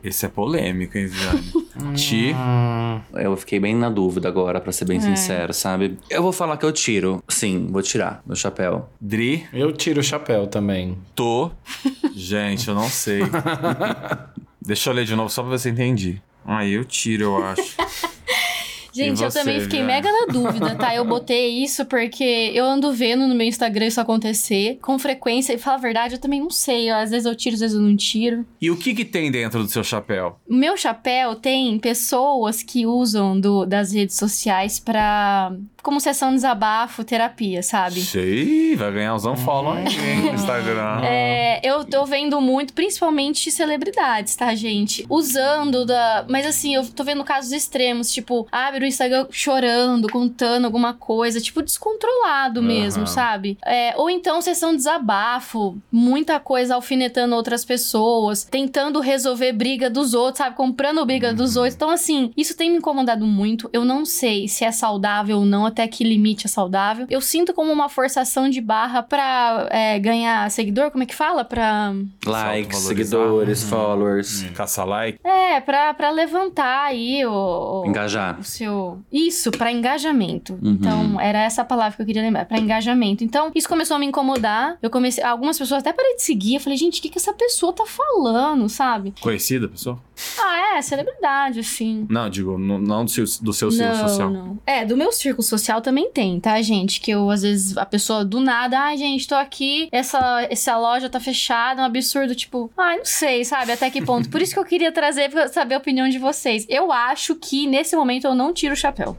S1: Esse é polêmico, hein, Viviane? Ti.
S4: Hum,
S3: eu fiquei bem na dúvida agora, pra ser bem
S2: É.
S3: sincero, sabe? Eu vou falar que eu tiro. Sim, vou tirar meu chapéu.
S1: Dri.
S4: eu tiro o chapéu também.
S1: Tô. Gente, eu não sei. Deixa eu ler de novo só pra ver se eu entendi. Ah, eu tiro, eu acho.
S2: Gente,
S1: E
S2: eu
S1: você,
S2: também fiquei
S1: Viviane?
S2: mega na dúvida, tá? Eu botei isso porque eu ando vendo no meu Instagram isso acontecer com frequência. E falar a verdade, eu também não sei. Às vezes eu tiro, às vezes eu não tiro.
S1: E o que que tem dentro do seu chapéu?
S2: Meu chapéu tem pessoas que usam do, das redes sociais pra. como sessão de desabafo, terapia, sabe?
S1: Sei, vai ganhar uns unfollow aí no Instagram.
S2: É, eu tô vendo muito, principalmente celebridades, tá, gente? Usando da. Mas assim, eu tô vendo casos extremos, tipo, abre o Instagram chorando, contando alguma coisa, tipo, descontrolado mesmo,
S1: Aham.
S2: sabe? É, ou então sessão de desabafo, muita coisa alfinetando outras pessoas, tentando resolver briga dos outros, sabe? Comprando briga dos outros. Então, assim, isso tem me incomodado muito. Eu não sei se é saudável ou não, até que limite é saudável. Eu sinto como uma forçação de barra pra é, ganhar seguidor, como é que fala? Pra.
S3: Likes, seguidores,
S1: Uhum.
S3: followers.
S1: Caça like.
S2: É, pra, pra levantar aí o. o-
S3: Engajar.
S2: o seu. Isso, pra engajamento.
S3: Uhum.
S2: Então, era essa palavra que eu queria lembrar, pra engajamento. Então, isso começou a me incomodar. Eu comecei. Algumas pessoas até parei de seguir. Eu falei, gente, o que, que essa pessoa tá falando, sabe?
S1: Conhecida, pessoa?
S2: Ah, é, celebridade, assim.
S1: Não, digo, no- não do seu, do seu círculo
S2: não,
S1: social.
S2: não. É, do meu círculo social também tem, tá, gente? Que eu, às vezes, a pessoa do nada, ai, gente, tô aqui, essa, essa loja tá fechada, é um absurdo, tipo, ai, não sei, sabe, até que ponto. Por isso que eu queria trazer pra saber a opinião de vocês. Eu acho que, nesse momento, eu não tiro o chapéu.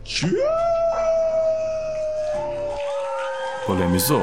S1: Polemizou.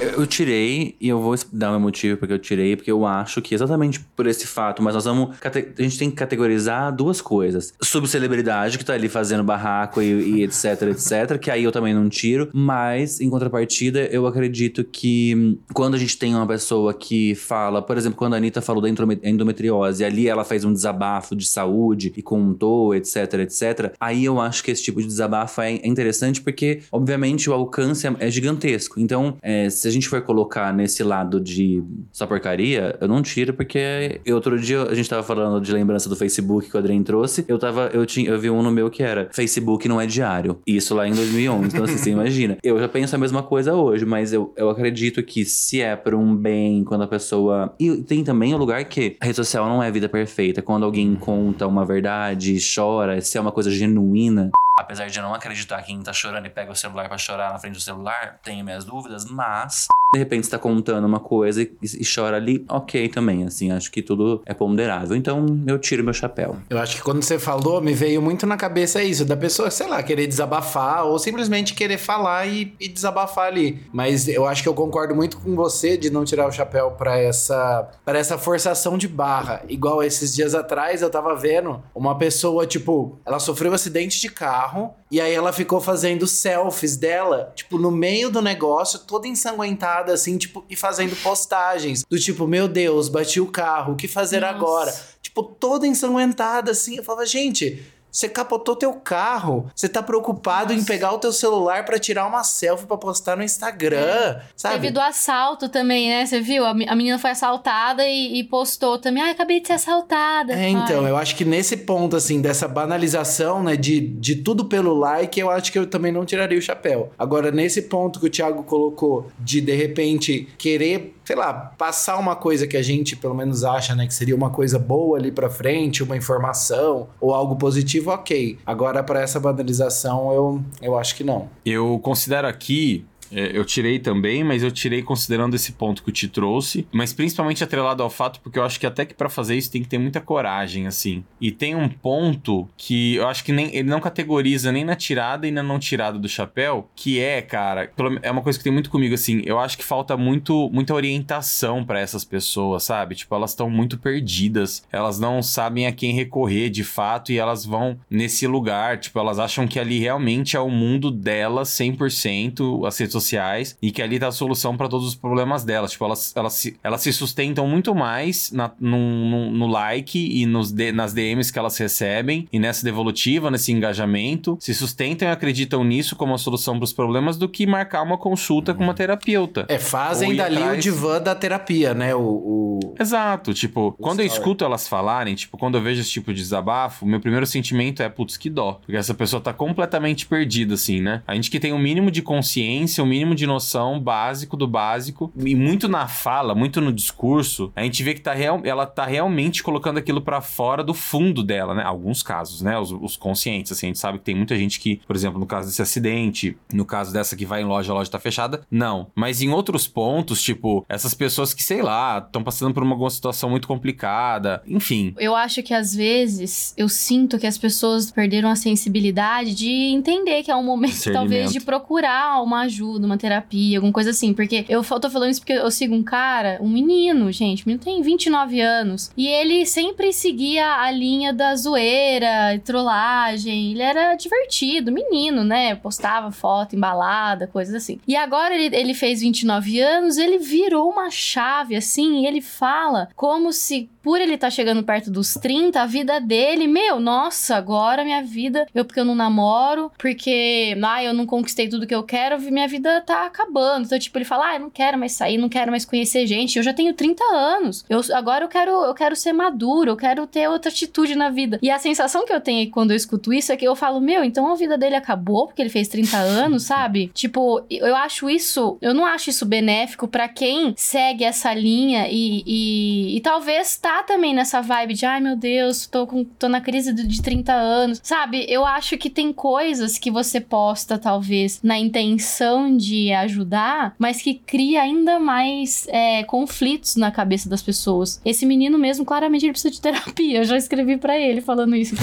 S3: Eu, tirei e eu vou dar meu motivo porque eu tirei, porque eu acho que exatamente por esse fato, mas nós vamos. A gente tem que categorizar duas coisas. Subcelebridade, que tá ali fazendo barraco e, e etc, etc, que aí eu também não tiro. Mas, em contrapartida, eu acredito que hum, quando a gente tem uma pessoa que fala, por exemplo, quando a Anitta falou da endometriose, ali ela fez um desabafo de saúde e contou, etc, etc. Aí eu acho que esse tipo de desabafo é é interessante porque, obviamente, o alcance é- é gigantesco. Então, é, se a gente for colocar nesse lado de só porcaria, eu não tiro porque eu, outro dia a gente tava falando de lembrança do Facebook que o Adrien trouxe. Eu tava, eu tinha, eu vi um no meu que era Facebook não é diário. Isso lá em 2011. Então, assim, você imagina. Eu já penso a mesma coisa hoje, mas eu, eu acredito que se é por um bem, quando a pessoa. E tem também o lugar que a rede social não é vida perfeita. Quando alguém conta uma verdade, chora, se é uma coisa genuína. Apesar de eu não acreditar que quem tá chorando e pega o celular pra chorar na frente do celular, tenho minhas dúvidas, mas de repente você tá contando uma coisa e, e chora ali, ok também, assim, acho que tudo é ponderável. Então eu tiro meu chapéu.
S4: Eu acho que quando você falou, me veio muito na cabeça isso, da pessoa, sei lá, querer desabafar ou simplesmente querer falar e, e desabafar ali. Mas eu acho que eu concordo muito com você de não tirar o chapéu pra essa, pra essa forçação de barra. Igual esses dias atrás eu tava vendo uma pessoa, tipo, ela sofreu um acidente de carro e aí ela ficou fazendo selfies dela, tipo, no meio do negócio, toda ensanguentada, assim, tipo, e fazendo postagens do tipo, meu Deus, bati o carro, o que fazer
S2: Nossa.
S4: agora? tipo, toda ensanguentada, assim. Eu falava, gente, você capotou teu carro. Você tá preocupado em pegar o teu celular pra tirar uma selfie pra postar no Instagram, sabe?
S2: Teve do assalto também, né? Você viu? A me- a menina foi assaltada e, e postou também. Ai, acabei de ser assaltada.
S4: É, então, eu acho que nesse ponto, assim, dessa banalização, né, de, de tudo pelo like, eu acho que eu também não tiraria o chapéu. Agora, nesse ponto que o Thiago colocou, de de repente querer, sei lá, passar uma coisa que a gente pelo menos acha, né, que seria uma coisa boa ali pra frente, uma informação ou algo positivo, ok. Agora, pra essa banalização, eu, eu acho que não.
S1: Eu considero aqui. É, Eu tirei também, mas eu tirei considerando esse ponto que o Ti trouxe, mas principalmente atrelado ao fato, porque eu acho que até que pra fazer isso tem que ter muita coragem, assim. E tem um ponto que eu acho que nem ele não categoriza nem na tirada e na não tirada do chapéu, que é, cara, é uma coisa que tem muito comigo, assim. Eu acho que falta muito, muita orientação pra essas pessoas, sabe? Tipo, elas estão muito perdidas, elas não sabem a quem recorrer de fato e elas vão nesse lugar, tipo, elas acham que ali realmente é o mundo delas 100%, as redes sociais, e que ali tá a solução pra todos os problemas delas. Tipo, elas, elas, se, elas se sustentam muito mais na, no, no, like e nos nas DMs que elas recebem, e nessa devolutiva, nesse engajamento, se sustentam e acreditam nisso como a solução pros problemas do que marcar uma consulta com uma terapeuta.
S4: É, fazem dali o
S1: atrás-
S4: divã da terapia, né? O, o-
S1: Exato, tipo, quando eu
S4: story.
S1: escuto elas falarem, tipo, quando eu vejo esse tipo de desabafo, meu primeiro sentimento é, putz, que dó. Porque essa pessoa tá completamente perdida, assim, né? A gente que tem um mínimo de consciência, um mínimo de noção básico do básico, e muito na fala, muito no discurso, a gente vê que tá real, ela tá realmente colocando aquilo pra fora do fundo dela, né? Alguns casos, né? Os, os conscientes, assim, a gente sabe que tem muita gente que, por exemplo, no caso desse acidente, no caso dessa que vai em loja, a loja tá fechada, não. Mas em outros pontos, tipo, essas pessoas que, sei lá, estão passando por uma alguma situação muito complicada, enfim.
S2: Eu acho que às vezes eu sinto que as pessoas perderam a sensibilidade de entender que é um momento, talvez, de procurar uma ajuda, uma terapia, alguma coisa assim. Porque eu tô falando isso porque eu sigo um cara, um menino, gente, menino tem 29 anos. E ele sempre seguia a linha da zoeira, trollagem. Ele era divertido, menino, né? Postava foto embalada, coisas assim. E agora ele, ele fez 29 anos, ele virou uma chave, assim, e ele fala como se, por ele estar chegando perto dos 30, a vida dele, meu, nossa, agora minha vida, eu porque eu não namoro, porque, ah, eu não conquistei tudo que eu quero, minha vida tá acabando. Então, tipo, ele fala, ah, eu não quero mais sair, não quero mais conhecer gente, eu já tenho 30 anos. Eu, agora eu quero, eu quero ser maduro, eu quero ter outra atitude na vida. E a sensação que eu tenho quando eu escuto isso é que eu falo, meu, então a vida dele acabou porque ele fez 30 anos, sabe? Tipo, eu acho isso, eu não acho isso benéfico pra quem segue essa linha e, e, e talvez tá também nessa vibe de, ai meu Deus, tô, com, tô na crise de, de 30 anos, sabe? Eu acho que tem coisas que você posta, talvez, na intenção é ajudar, mas que cria ainda mais é, conflitos na cabeça das pessoas. Esse menino mesmo, claramente, ele precisa de terapia. Eu já escrevi pra ele falando isso.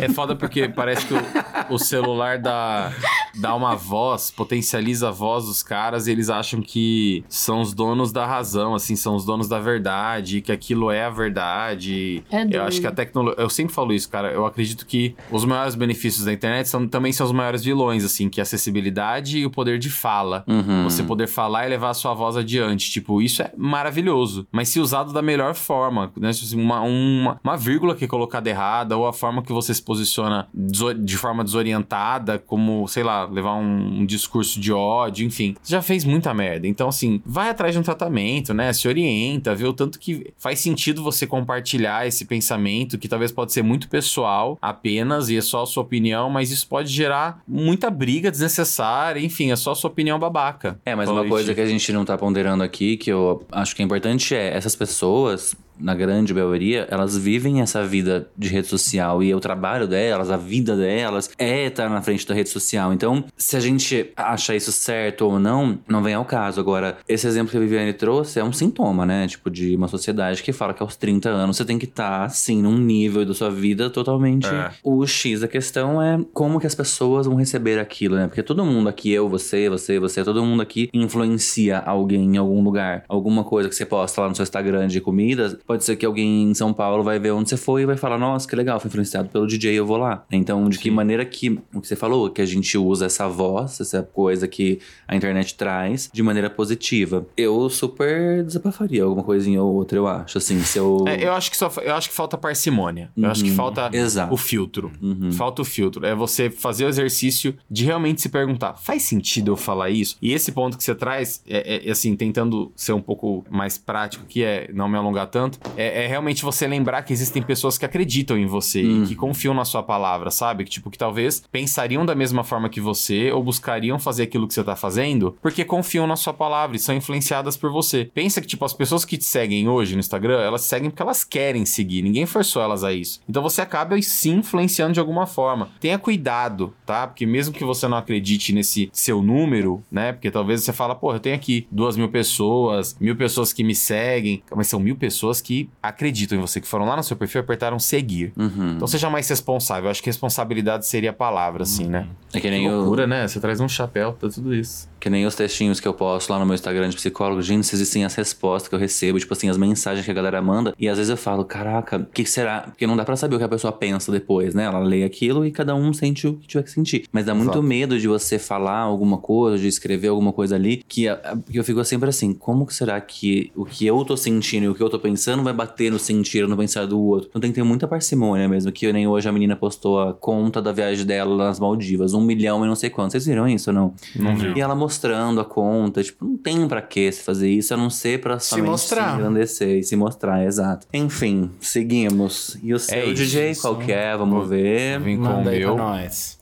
S1: É foda porque parece que o, o celular dá, dá uma voz, potencializa a voz dos caras e eles acham que são os donos da razão, assim, são os donos da verdade, que aquilo é a verdade.
S2: É
S1: eu acho que a tecnologia. Eu sempre falo isso, cara. Eu acredito que os maiores benefícios da internet são, também são os maiores vilões, assim, que é a acessibilidade e o poder de fala.
S3: Uhum.
S1: Você poder falar e levar a sua voz adiante. Tipo, isso é maravilhoso. Mas se usado da melhor forma, né? Uma, uma, uma vírgula que é colocada errada, ou a forma que você se posiciona de forma desorientada, como, sei lá, levar um, um discurso de ódio, enfim. Você já fez muita merda. Então, assim, vai atrás de um tratamento, né? Se orienta, vê o tanto que faz sentido você compartilhar esse pensamento, que talvez pode ser muito pessoal apenas, e é só a sua opinião, mas isso pode gerar muita briga desnecessária, enfim, é só a sua opinião babaca.
S3: É, mas uma coisa que a gente não tá ponderando aqui, que eu acho que é importante, é essas pessoas, na grande maioria, elas vivem essa vida de rede social e o trabalho delas, a vida delas é estar na frente da rede social. Então, se a gente acha isso certo ou não, não vem ao caso. Agora, esse exemplo que a Viviane trouxe é um sintoma, né? Tipo, de uma sociedade que fala que aos 30 anos você tem que estar, assim, num nível da sua vida totalmente.
S1: É.
S3: O X da questão é como que as pessoas vão receber aquilo, né? Porque todo mundo aqui, eu, você, você, você, todo mundo aqui influencia alguém em algum lugar. Alguma coisa que você posta lá no seu Instagram de comidas, pode ser que alguém em São Paulo vai ver onde você foi e vai falar, nossa, que legal, fui influenciado pelo DJ, eu vou lá. Então, de que maneira que, o que você falou, que a gente usa essa voz, essa coisa que a internet traz, de maneira positiva. Eu super desabafaria alguma coisinha ou outra, eu acho, assim, se eu...
S1: É, eu acho que só, eu acho que falta parcimônia. Eu acho que
S3: Uhum,
S1: falta
S3: exato.
S1: o filtro.
S3: Uhum.
S1: Falta o filtro. É você fazer o exercício de realmente se perguntar: faz sentido eu falar isso? E esse ponto que você traz, é, é, assim, tentando ser um pouco mais prático, que é não me alongar tanto, é, é realmente você lembrar que existem pessoas que acreditam em você
S3: Hum.
S1: e que confiam na sua palavra, sabe? Que, tipo, que talvez pensariam da mesma forma que você ou buscariam fazer aquilo que você tá fazendo porque confiam na sua palavra e são influenciadas por você. Pensa que, tipo, as pessoas que te seguem hoje no Instagram, elas seguem porque elas querem seguir. Ninguém forçou elas a isso. Então você acaba se influenciando de alguma forma. Tenha cuidado, tá? Porque mesmo que você não acredite nesse seu número, né? Porque talvez você fala, pô, eu tenho aqui duas mil pessoas, mil pessoas que me seguem, mas são mil pessoas que acreditam em você, que foram lá no seu perfil e apertaram seguir.
S3: Uhum.
S1: Então seja mais responsável. Eu acho que responsabilidade seria a palavra, assim, né?
S3: É que
S1: Que
S3: nem o...
S1: loucura, né? Você traz um chapéu pra tudo isso.
S3: Que nem os textinhos que eu posto lá no meu Instagram de psicólogo. Gente, existem as respostas que eu recebo, tipo assim, as mensagens que a galera manda. E às vezes eu falo, caraca, o que será? Porque não dá pra saber o que a pessoa pensa depois, né? Ela lê aquilo e cada um sente o que tiver que sentir. Mas dá muito
S1: Exato.
S3: medo de você falar alguma coisa, de escrever alguma coisa ali, que, a- que eu fico sempre assim, como que será que o que eu tô sentindo e o que eu tô pensando vai bater no sentir no pensar do outro? Então tem que ter muita parcimônia mesmo, que nem hoje a menina postou a conta da viagem dela nas Maldivas, um milhão e não sei quanto. Vocês viram isso ou não?
S1: Não viu?
S3: E ela mostrando a conta, tipo, não tem pra que se fazer isso, a não ser pra
S4: Se
S3: somente
S4: mostrar.
S3: se engrandecer e se mostrar, exato. Enfim, seguimos. E o seu
S1: isso,
S3: DJ,
S4: isso.
S3: qual que é? Vamos ver.
S1: Vim com o meu.
S4: nós.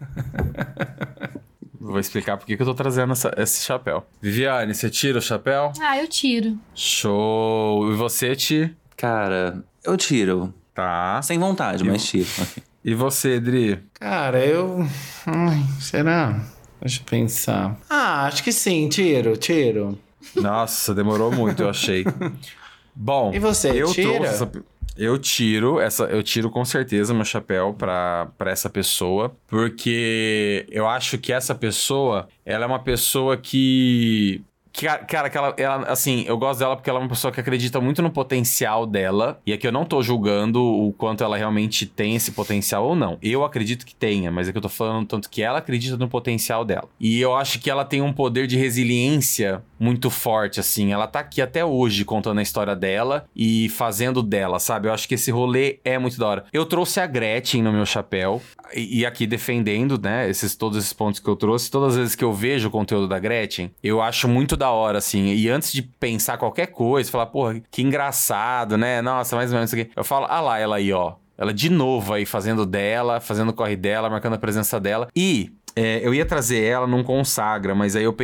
S1: Vou explicar por que que eu tô trazendo essa- esse chapéu. Viviane, você tira o chapéu?
S2: Ah, eu tiro.
S1: Show! E você, Ti?
S3: Cara, eu tiro.
S1: Tá.
S3: Sem vontade, mas tiro.
S1: E você, Dri?
S4: Cara, eu. Ai, será? Deixa eu pensar. Ah, acho que sim, tiro, tiro.
S1: Nossa, demorou muito, eu achei. Bom,
S4: E você,
S1: eu
S4: tira?
S1: essa- Eu tiro essa, eu tiro com certeza meu chapéu pra, pra essa pessoa, porque eu acho que essa pessoa, ela é uma pessoa que, cara, que ela, ela, assim, eu gosto dela porque ela é uma pessoa que acredita muito no potencial dela. E aqui eu não tô julgando o quanto ela realmente tem esse potencial ou não. Eu acredito que tenha, mas é que eu tô falando tanto que ela acredita no potencial dela. E eu acho que ela tem um poder de resiliência muito forte, assim. Ela tá aqui até hoje contando a história dela e fazendo dela, sabe? Eu acho que esse rolê é muito da hora. Eu trouxe a Gretchen no meu chapéu e, aqui defendendo, né, esses, todos esses pontos que eu trouxe. Todas as vezes que eu vejo o conteúdo da Gretchen, eu acho muito da hora, assim. E antes de pensar qualquer coisa, falar, porra, que engraçado, né? Nossa, mais ou menos isso aqui. Eu falo, ah lá, ela aí, ó. Ela de novo aí fazendo dela, fazendo o corre dela, marcando a presença dela. E É, eu ia trazer ela num consagra, mas aí eu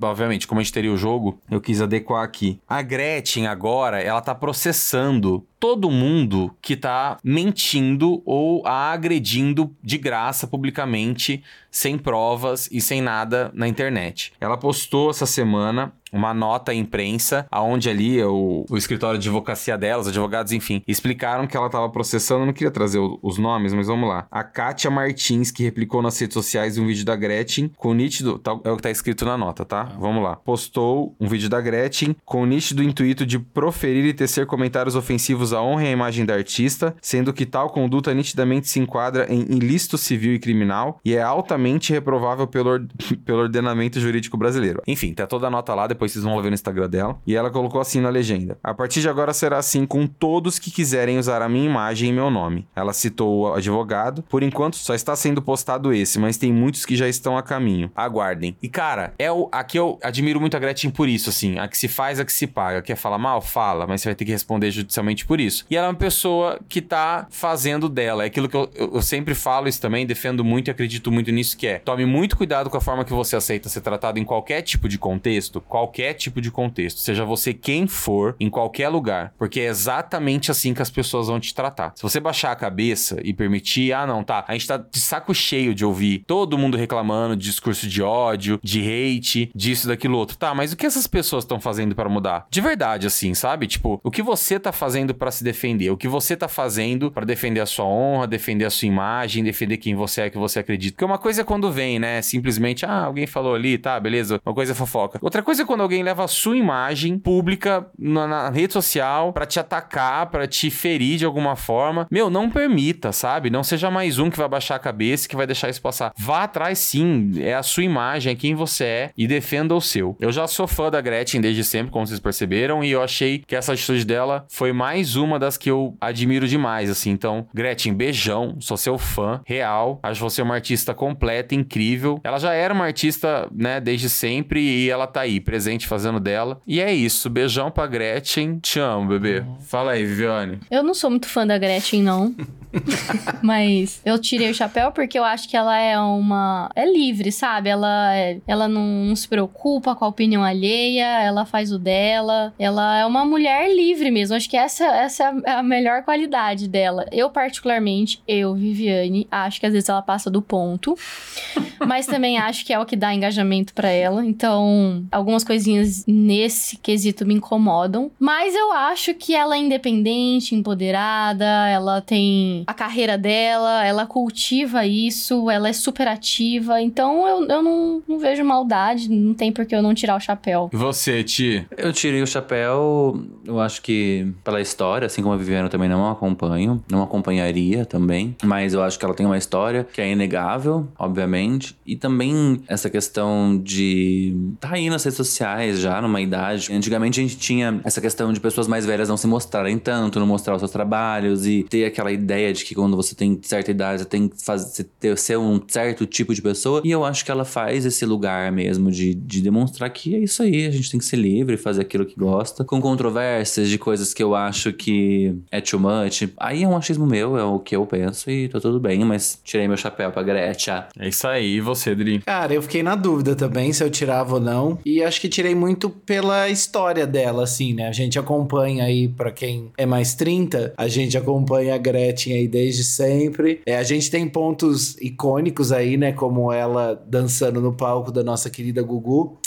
S1: obviamente, como a gente teria o jogo, eu quis adequar aqui. A Gretchen agora, ela tá processando todo mundo que tá mentindo ou a agredindo de graça publicamente, sem provas e sem nada na internet. Ela postou essa semana uma nota à imprensa, aonde ali o, o escritório de advocacia dela, os advogados, enfim, explicaram que ela estava processando. Eu não queria trazer o- os nomes, mas vamos lá. A Kátia Martins, que replicou nas redes sociais um vídeo da Gretchen com nítido. tal- é o que tá escrito na nota, tá? Vamos lá. Postou um vídeo da Gretchen com o nítido intuito de proferir e tecer comentários ofensivos à honra e à imagem da artista, sendo que tal conduta nitidamente se enquadra em ilícito civil e criminal e é altamente reprovável pelo, or- pelo ordenamento jurídico brasileiro. Enfim, tá toda a nota lá, depois vocês vão ver no Instagram dela. E ela colocou assim na legenda: A partir de agora será assim com todos que quiserem usar a minha imagem e meu nome. Ela citou o advogado. Por enquanto só está sendo postado esse, mas tem muitos que já estão a caminho. Aguardem. E cara, é o aqui eu admiro muito a Gretchen por isso, assim. A que se faz, a que se paga. Quer falar mal? Fala, mas você vai ter que responder judicialmente por isso. E ela é uma pessoa que tá fazendo dela. É aquilo que eu, eu- sempre falo isso também, defendo muito e acredito muito nisso, que é tome muito cuidado com a forma que você aceita ser tratado em qualquer tipo de contexto, qualquer tipo de contexto, seja você quem for, em qualquer lugar, porque é exatamente assim que as pessoas vão te tratar. Se você baixar a cabeça e permitir, ah não, tá, a gente tá de saco cheio de ouvir todo mundo reclamando de discurso de ódio, de hate, disso, daquilo outro. Tá, mas o que essas pessoas estão fazendo para mudar? De verdade, assim, sabe? Tipo, o que você tá fazendo para se defender? O que você tá fazendo para defender a sua honra, defender a sua imagem, defender quem você é, que você acredita? Porque uma coisa é quando vem, né? Simplesmente, ah, alguém falou ali, tá, beleza. Uma coisa é fofoca. Outra coisa é quando alguém leva a sua imagem pública na, na rede social pra te atacar, pra te ferir de alguma forma. Meu, não permita, sabe? Não seja mais um que vai baixar a cabeça que vai deixar isso passar. Vá atrás sim, é a sua imagem, é quem você é e defenda o seu. Eu já sou fã da Gretchen desde sempre, como vocês perceberam, e eu achei que essa atitude dela foi mais uma das que eu admiro demais, assim. Então, Gretchen, beijão, sou seu fã, real. Acho você uma artista completa, incrível. Ela já era uma artista, né, desde sempre e ela tá aí, presente fazendo dela. E é isso, beijão pra Gretchen. Te amo, bebê. Fala aí, Viviane.
S2: Eu não sou muito fã da Gretchen, não. Mas eu tirei o chapéu porque eu acho que ela é uma. É livre, sabe? Ela, é- ela não se preocupa com a opinião alheia, ela faz o dela. Ela é uma mulher livre mesmo. Acho que essa, essa é a melhor qualidade dela. Eu, particularmente, eu, Viviane, acho que às vezes ela passa do ponto. Mas também acho que é o que dá engajamento pra ela. Então, algumas coisinhas nesse quesito me incomodam. Mas eu acho que ela é independente, empoderada, ela tem a carreira dela, ela cultiva isso, ela é super ativa. Então, eu, eu não, não vejo maldade, não tem por que eu não tirar o chapéu.
S1: Você, Ti?
S3: Eu tirei o chapéu, eu acho que pela história, assim como a Viviane eu também não acompanho, não acompanharia também, mas eu acho que ela tem uma história que é inegável, obviamente, e também essa questão de tá aí nas redes sociais já numa idade. Antigamente a gente tinha essa questão de pessoas mais velhas não se mostrarem tanto, não mostrar os seus trabalhos e ter aquela ideia de que quando você tem certa idade você tem que fazer, ter, ser um certo tipo de pessoa. E eu acho que ela faz esse lugar mesmo de, de demonstrar que é isso aí, a gente tem que ser livre, fazer aquilo que gosta, com controvérsias de coisas que eu acho que é too much. Aí é um achismo meu, é o que eu penso e tá tudo bem, mas tirei meu chapéu pra Gretchen.
S1: É isso aí. E você, Dri?
S4: Cara, eu fiquei na dúvida também se eu tirava ou não. E acho que tirei muito pela história dela, assim, né? A gente acompanha aí, pra quem é mais 30, a gente acompanha a Gretchen aí desde sempre. É, a gente tem pontos icônicos aí, né? Como ela dançando no palco da nossa querida Gugu.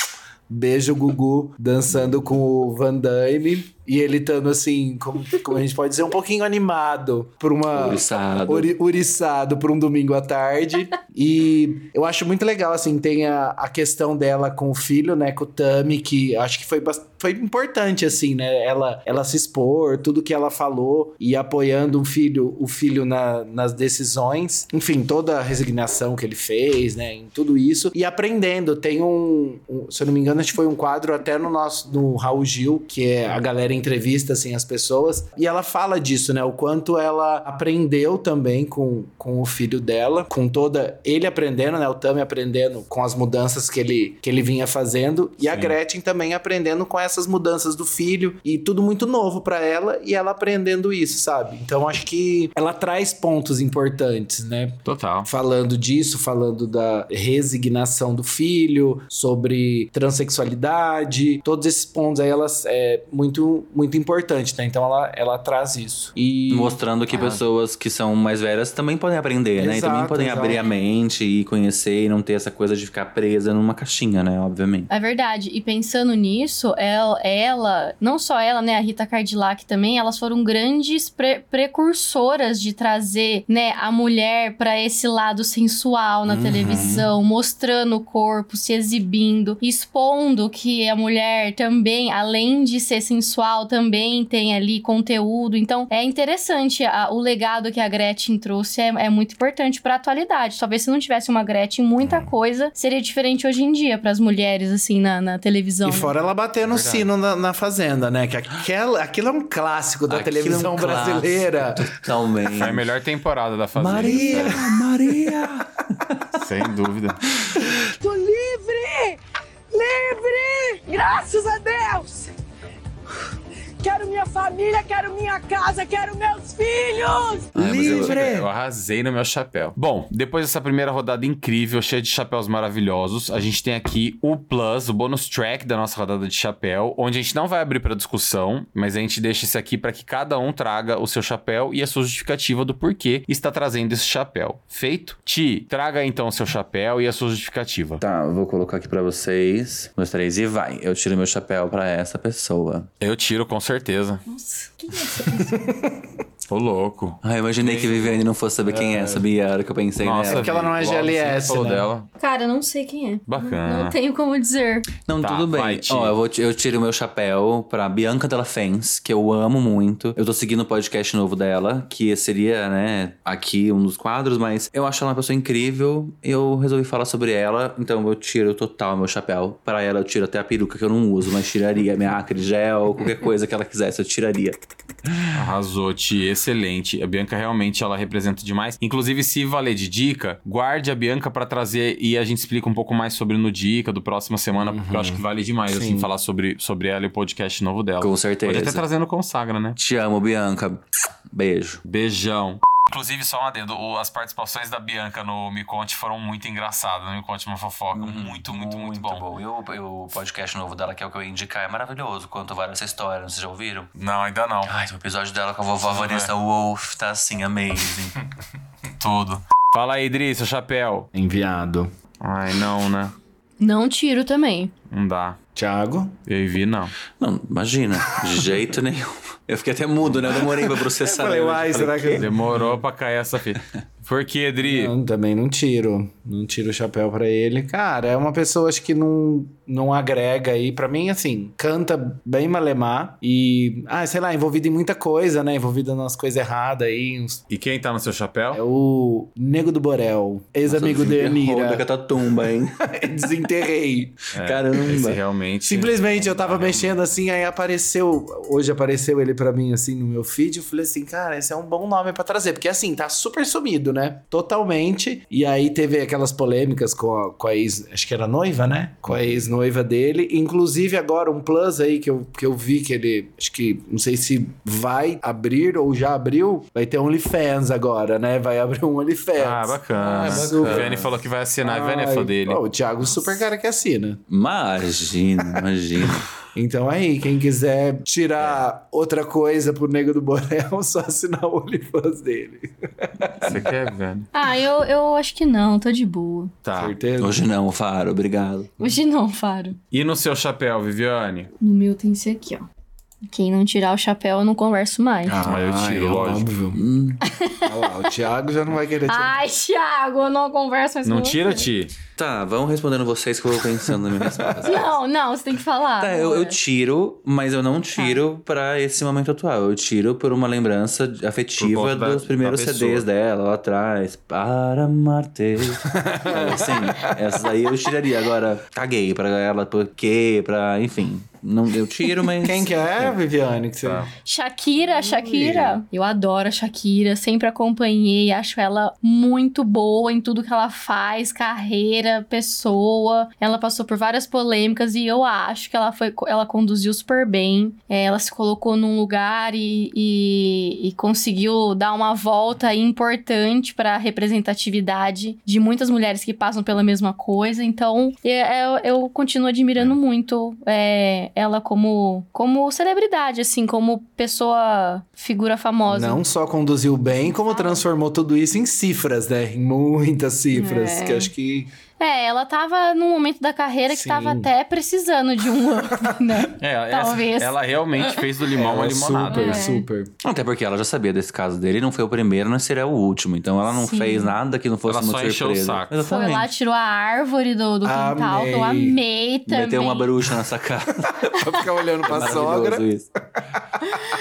S4: Beijo, Gugu, dançando com o Van Damme. E ele estando assim, como, como a gente pode dizer, um pouquinho animado por uma.
S3: Ouriçado.
S4: Uri, uriçado por um domingo à tarde. e eu acho muito legal, assim, tem a, a questão dela com o filho, né, com o Tami, que acho que foi, foi importante, assim, né, ela, ela se expor, tudo que ela falou e apoiando um filho, o filho na- nas decisões. Enfim, toda a resignação que ele fez, né, em tudo isso. E aprendendo, tem um, um- se eu não me engano, acho que foi um quadro até no nosso, no Raul Gil, que é a galera entrevista assim as pessoas e ela fala disso, né? O quanto ela aprendeu também com, com o filho dela, com toda ele aprendendo, né? O Tami aprendendo com as mudanças que ele, que ele vinha fazendo e a
S1: Sim.
S4: Gretchen também aprendendo com essas mudanças do filho e tudo muito novo pra ela e ela aprendendo isso, sabe? Então acho que ela traz pontos importantes, né?
S1: Total.
S4: falando disso, falando da resignação do filho, sobre transexualidade, todos esses pontos aí elas é muito muito importante, né? Então ela, ela traz isso. E
S3: Mostrando que
S4: Ah.
S3: pessoas que são mais velhas também podem aprender, né? E também
S4: Exato,
S3: podem
S4: exato.
S3: abrir a mente e conhecer e não ter essa coisa de ficar presa numa caixinha, né? Obviamente.
S2: É verdade. E pensando nisso, ela, ela, não só ela, né, a Rita Cardillac também, elas foram grandes pre- precursoras de trazer, né, a mulher pra esse lado sensual na
S3: Uhum.
S2: televisão, mostrando o corpo, se exibindo, expondo que a mulher também, além de ser sensual, também tem ali conteúdo. Então, é interessante a- o legado que a Gretchen trouxe é, é muito importante pra atualidade. Talvez se não tivesse uma Gretchen, muita
S3: Uhum.
S2: coisa seria diferente hoje em dia pras mulheres assim na, na televisão.
S4: E
S2: né?
S4: fora ela bater no
S1: Verdade.
S4: sino na, na fazenda, né? Que aquela, aquilo é um clássico da
S3: Aquilo é um
S4: televisão
S3: clássico.
S4: brasileira.
S3: Totalmente.
S1: Foi a melhor temporada da Fazenda.
S3: Maria,
S1: sério.
S3: Maria.
S1: Sem dúvida.
S7: Tô livre! Livre! Graças a Deus! Quero minha família, quero minha casa, quero meus filhos!
S3: Ai, mas eu-
S4: Livre!
S1: Eu arrasei no meu chapéu. Bom, depois dessa primeira rodada incrível, cheia de chapéus maravilhosos, a gente tem aqui o plus, o bonus track da nossa rodada de chapéu, onde a gente não vai abrir pra discussão, mas a gente deixa isso aqui pra que cada um traga o seu chapéu e a sua justificativa do porquê está trazendo esse chapéu. Feito? Ti, traga então o seu chapéu e a sua justificativa.
S3: Tá, eu vou colocar aqui pra vocês. Meus três e vai. Eu tiro meu chapéu pra essa pessoa.
S1: Eu tiro com certeza.
S2: Nossa, que é
S1: Ô louco.
S3: Ah, eu imaginei que a Viviane não fosse saber quem é, sabia? A hora que eu pensei
S1: Nossa,
S3: nela.
S4: porque ela não é GLS,
S1: falou
S4: né?
S1: dela.
S2: Cara, eu não sei quem é.
S1: Bacana.
S2: Não, não tenho como dizer.
S3: Não,
S1: Tá,
S3: tudo bem.
S1: vai.
S3: Ó, eu, vou, eu tiro meu chapéu pra Bianca Della Fence, que eu amo muito. Eu tô seguindo o podcast novo dela, que seria, né, aqui um dos quadros, mas eu acho ela uma pessoa incrível. Eu resolvi falar sobre ela, então eu tiro total meu chapéu. Pra ela eu tiro até a peruca que eu não uso, mas tiraria minha acre gel, qualquer coisa que ela quisesse, eu tiraria.
S1: Arrasou, Ti, excelente. A Bianca realmente ela representa demais. Inclusive, se valer de dica, guarde a Bianca pra trazer e a gente explica um pouco mais sobre no Dica do próxima semana, porque eu acho que vale demais, assim,
S4: Sim.
S1: falar sobre, sobre ela e o podcast novo dela.
S3: Com certeza.
S1: Pode até trazendo consagra, né?
S3: Te amo, Bianca. Beijo.
S1: Beijão. Inclusive, só um adendo, o- as participações da Bianca no Me Conte foram muito engraçadas. No Me Conte uma fofoca, muito, muito, muito, bom.
S3: E o, o podcast novo dela, que é o que eu ia indicar, é maravilhoso. Conta várias histórias, vocês já ouviram?
S1: Não, ainda não.
S3: Ai, o episódio dela com a vovó Vanessa Wolf tá assim, amazing.
S1: Tudo. Fala aí, Idris, seu chapéu.
S4: Enviado.
S1: Ai, não, né?
S2: Não tiro também.
S1: Não dá.
S4: Thiago.
S1: Eu Vi, não.
S3: Não, imagina, de jeito nenhum. Eu fiquei até mudo, né? Eu demorei pra processar.
S4: Eu falei, uai, será que-
S1: Demorou pra cair essa fita. Por que, Edri?
S4: Não, também não tiro. Não tiro o chapéu pra ele. Cara, é uma pessoa acho que não, não agrega aí. Pra mim, assim, canta bem malemar e, ah, sei lá, envolvido em muita coisa, né? Envolvido nas coisas erradas aí. uns-
S1: E quem tá no seu
S4: É
S1: chapéu?
S4: o Nego do Borel, ex-amigo de
S3: Roda
S4: Anira.
S3: catatumba, hein?
S4: Desenterrei.
S1: É,
S3: Caramba.
S1: Realmente.
S4: Simplesmente eu tava mexendo assim, aí apareceu. Hoje apareceu ele pra mim assim no meu feed. Eu falei assim, cara, esse é um bom nome pra trazer. Porque assim, tá super sumido, né? Totalmente. E aí teve aquelas polêmicas com a, com a ex. Acho que era noiva, né? Com a ex-noiva dele. Inclusive agora um plus aí que eu, que eu vi que ele. Acho que não sei se vai abrir ou já abriu. Vai ter OnlyFans agora, né? Vai abrir um OnlyFans.
S1: Ah, bacana.
S4: Ah,
S1: O. Vene falou que vai assinar. É
S4: Ai,
S1: fã dele.
S4: ó, o Thiago super cara que assina.
S3: Imagina, imagina.
S4: Então aí, quem quiser tirar outra coisa pro Nego do Borel, só assinar o OnlyFans dele.
S1: Você quer, Vene?
S2: Ah, eu, eu acho que não, tô de boa.
S1: Tá.
S4: Certeza?
S3: Hoje não, Faro, obrigado.
S2: Hoje não, Faro.
S1: E no seu chapéu, Viviane?
S2: No meu tem esse aqui, ó. Quem não tirar o chapéu, eu não converso mais.
S1: Ah, eu tiro,
S4: é
S1: lógico.
S4: óbvio.
S3: Hum,
S4: Olha lá, o Thiago já não vai querer tirar.
S2: Ai, Thiago, eu não converso mais
S1: Não
S2: com
S1: tira,
S2: você.
S1: Ti?
S3: tá, vão respondendo vocês que eu vou pensando na minha resposta.
S2: Não, não, você tem que falar.
S3: Tá, eu, eu tiro, mas eu não tiro pra esse momento atual. Eu tiro por uma lembrança afetiva
S1: conta da-
S3: dos primeiros
S1: da.
S3: CDs dela lá atrás. Para amar-te. é, assim, essas aí eu tiraria. Agora, caguei pra ela, por quê, pra. Enfim. Não, eu tiro, mas.
S4: Quem que é, Viviane? Que você...
S1: Tá.
S2: Shakira, Shakira. Eu adoro a Shakira, sempre acompanhei, acho ela muito boa em tudo que ela faz, carreira, pessoa. Ela passou por várias polêmicas e eu acho que ela foi, ela conduziu super bem. É, ela se colocou num lugar e, e, e conseguiu dar uma volta importante para a representatividade de muitas mulheres que passam pela mesma coisa. Então, eu, eu, eu continuo admirando muito é, ela como, como celebridade, assim, como pessoa, figura famosa.
S4: Não só conduziu bem, como transformou tudo isso em cifras, né? Em muitas cifras.
S2: É.
S4: Que acho que.
S2: É, ela tava num momento da carreira que
S4: Sim.
S2: tava até precisando de um up, né?
S1: É, essa-
S2: Talvez.
S1: ela realmente fez do limão uma
S4: Ela
S1: limonada.
S4: Super,
S2: É.
S4: super.
S3: Até porque ela já sabia desse caso dele, não foi o primeiro, não seria o último. Então ela não
S2: Sim.
S3: fez nada que não fosse
S1: Ela
S3: uma
S1: só encheu o
S3: surpresa.
S1: saco.
S2: Foi
S3: Exatamente.
S2: lá, tirou a árvore do, do quintal, que eu
S4: Amei.
S2: também.
S3: Meteu uma bruxa nessa casa.
S4: pra ficar olhando pra
S3: Maravilhoso
S4: sogra.
S3: isso.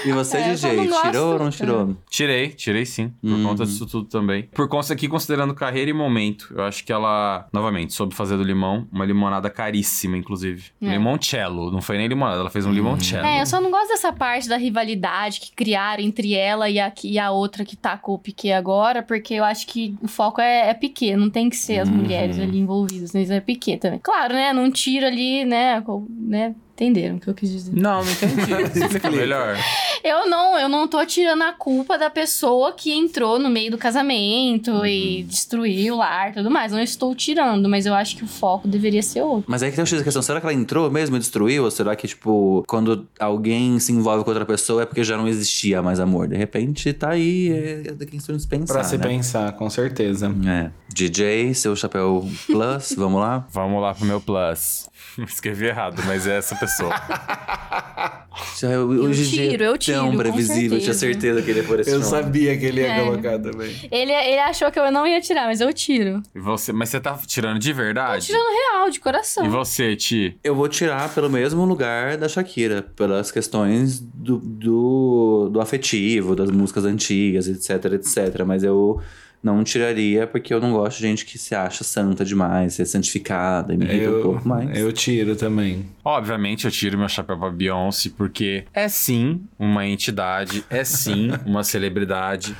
S3: E você,
S2: É,
S3: DJ, tirou ou não tirou?
S1: Tirei, tirei sim, por
S3: Uhum.
S1: conta disso tudo também. Por conta aqui, considerando carreira e momento, eu acho que ela, novamente, soube fazer do limão uma limonada caríssima, inclusive.
S2: É.
S1: Limoncello, não foi nem limonada, ela fez um limoncello.
S2: É, eu só não gosto dessa parte da rivalidade que criaram entre ela e a, e a outra que tá com o Piquet agora, porque eu acho que o foco é, é Piquet, não tem que ser as
S1: Uhum.
S2: mulheres ali envolvidas, mas é Piquet também. Claro, né, não tiro ali, né, né, entenderam o que eu quis dizer.
S1: Não, não entendi. Explica melhor.
S2: Eu não, eu não tô tirando a culpa da pessoa que entrou no meio do casamento e
S1: Uhum.
S2: destruiu o lar e tudo mais. Não estou tirando, mas eu acho que o foco deveria ser outro.
S3: Mas aí que tem o X da questão. Será que ela entrou mesmo e destruiu? Ou será que, tipo, quando alguém se envolve com outra pessoa é porque já não existia mais amor? De repente tá aí, é, é da questão de se pensar,
S4: Pra se
S3: né?
S4: pensar, com certeza.
S3: É. DJ, seu chapéu plus, vamos lá?
S1: Vamos lá pro meu plus. Escrevi errado, mas é essa pessoa.
S2: Eu tiro, eu
S3: é
S2: tiro,
S3: tão previsível, eu tinha
S2: certeza.
S3: que ele ia por esse
S4: Eu
S3: nome.
S4: sabia que ele ia
S2: É.
S4: colocar também.
S2: Ele, ele achou que eu não ia tirar, mas eu tiro.
S1: E você, mas você tá tirando de verdade?
S2: Tirando real, de coração.
S1: E você, Ti?
S3: Eu vou tirar pelo mesmo lugar da Shakira, pelas questões do, do, do afetivo, das músicas antigas, etc, etc. Mas eu não tiraria porque eu não gosto de gente que se acha santa demais, ser santificada, e me irrita um
S4: Eu,
S3: pouco mais.
S4: eu tiro também.
S1: Obviamente eu tiro meu chapéu pra Beyoncé, porque é sim uma entidade, é sim uma celebridade,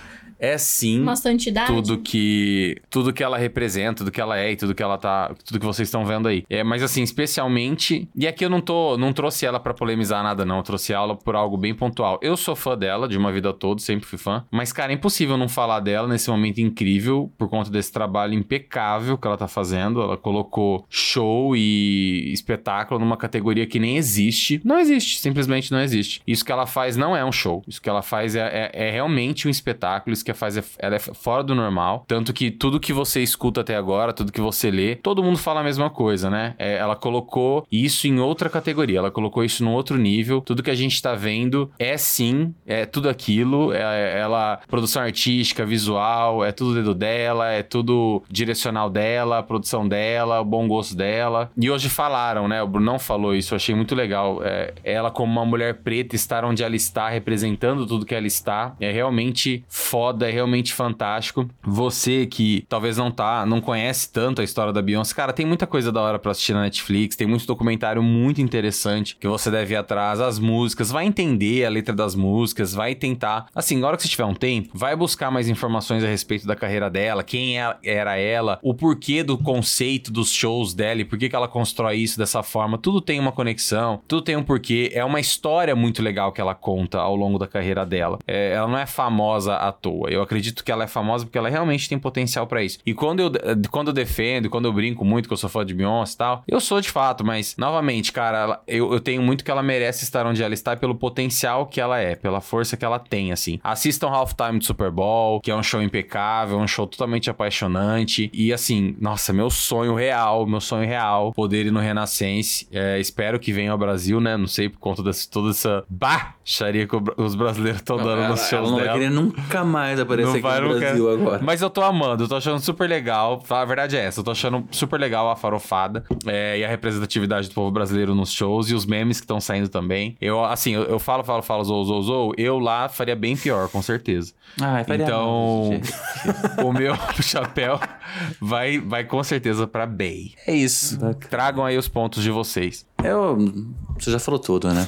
S1: é sim
S2: santidade.
S1: tudo que tudo que ela representa, tudo que ela é e tudo que ela tá, tudo que vocês estão vendo aí. É, mas assim, especialmente, e aqui eu não tô, não trouxe ela pra polemizar nada não, eu trouxe ela por algo bem pontual. Eu sou fã dela de uma vida toda, sempre fui fã, mas cara, é impossível não falar dela nesse momento incrível por conta desse trabalho impecável que ela tá fazendo. Ela colocou show e espetáculo numa categoria que nem existe. Não existe, simplesmente não existe. Isso que ela faz não é um show. Isso que ela faz é, é- é realmente um espetáculo. Isso que faz é, ela é fora do normal. Tanto que tudo que você escuta até agora, tudo que você lê, todo mundo fala a mesma coisa, né? É, ela colocou isso em outra categoria. Ela colocou isso num outro nível. Tudo que a gente tá vendo é sim, é tudo aquilo. É, ela, produção artística, visual, é tudo dedo dela, é tudo direcional dela, produção dela, o bom gosto dela. E hoje falaram, né? O Brunão falou isso, eu achei muito legal. É, ela, como uma mulher preta, estar onde ela está, representando tudo que ela está, é realmente foda, é realmente fantástico. Você que talvez não tá, não conhece tanto a história da Beyoncé, cara, tem muita coisa da hora pra assistir na Netflix, tem muito documentário muito interessante que você deve ir atrás, as músicas, vai entender a letra das músicas, vai tentar. Assim, na hora que você tiver um tempo, vai buscar mais informações a respeito da carreira dela, quem é- era ela, o porquê do conceito dos shows dela e por que ela constrói isso dessa forma. Tudo tem uma conexão, tudo tem um porquê. É uma história muito legal que ela conta ao longo da carreira dela. É, ela não é famosa à toa. Eu acredito que ela é famosa porque ela realmente tem potencial pra isso. E quando eu, quando eu defendo, quando eu brinco muito que eu sou fã de Beyoncé e tal, eu sou de fato, mas novamente, cara, ela- eu, eu tenho muito que ela merece estar onde ela está pelo potencial que ela é, pela força que ela tem, assim. Assistam Halftime do Super Bowl, que é um show impecável, um show totalmente apaixonante. E assim, nossa, meu sonho real, meu sonho real, poder ir no Renascense. É, espero que venha ao Brasil, né? Não sei, por conta dessa toda essa baixaria que os brasileiros estão dando
S3: Ela,
S1: nos shows
S3: ela não vai
S1: dela.
S3: querer nunca mais aparecer
S1: Não
S3: aqui
S1: vai,
S3: no Brasil agora.
S1: Mas eu tô amando, eu tô achando super legal. A verdade é essa, eu tô achando super legal a farofada é, e a representatividade do povo brasileiro nos shows e os memes que estão saindo também. Eu, assim, eu, eu falo, falo, falo, zou, zou, zou. Eu lá faria bem pior, com certeza.
S3: Ai, faria
S1: Então, o meu chapéu vai, vai com certeza pra Bay.
S4: É isso.
S1: Tragam aí os pontos de vocês.
S3: Eu. Você já falou tudo, né?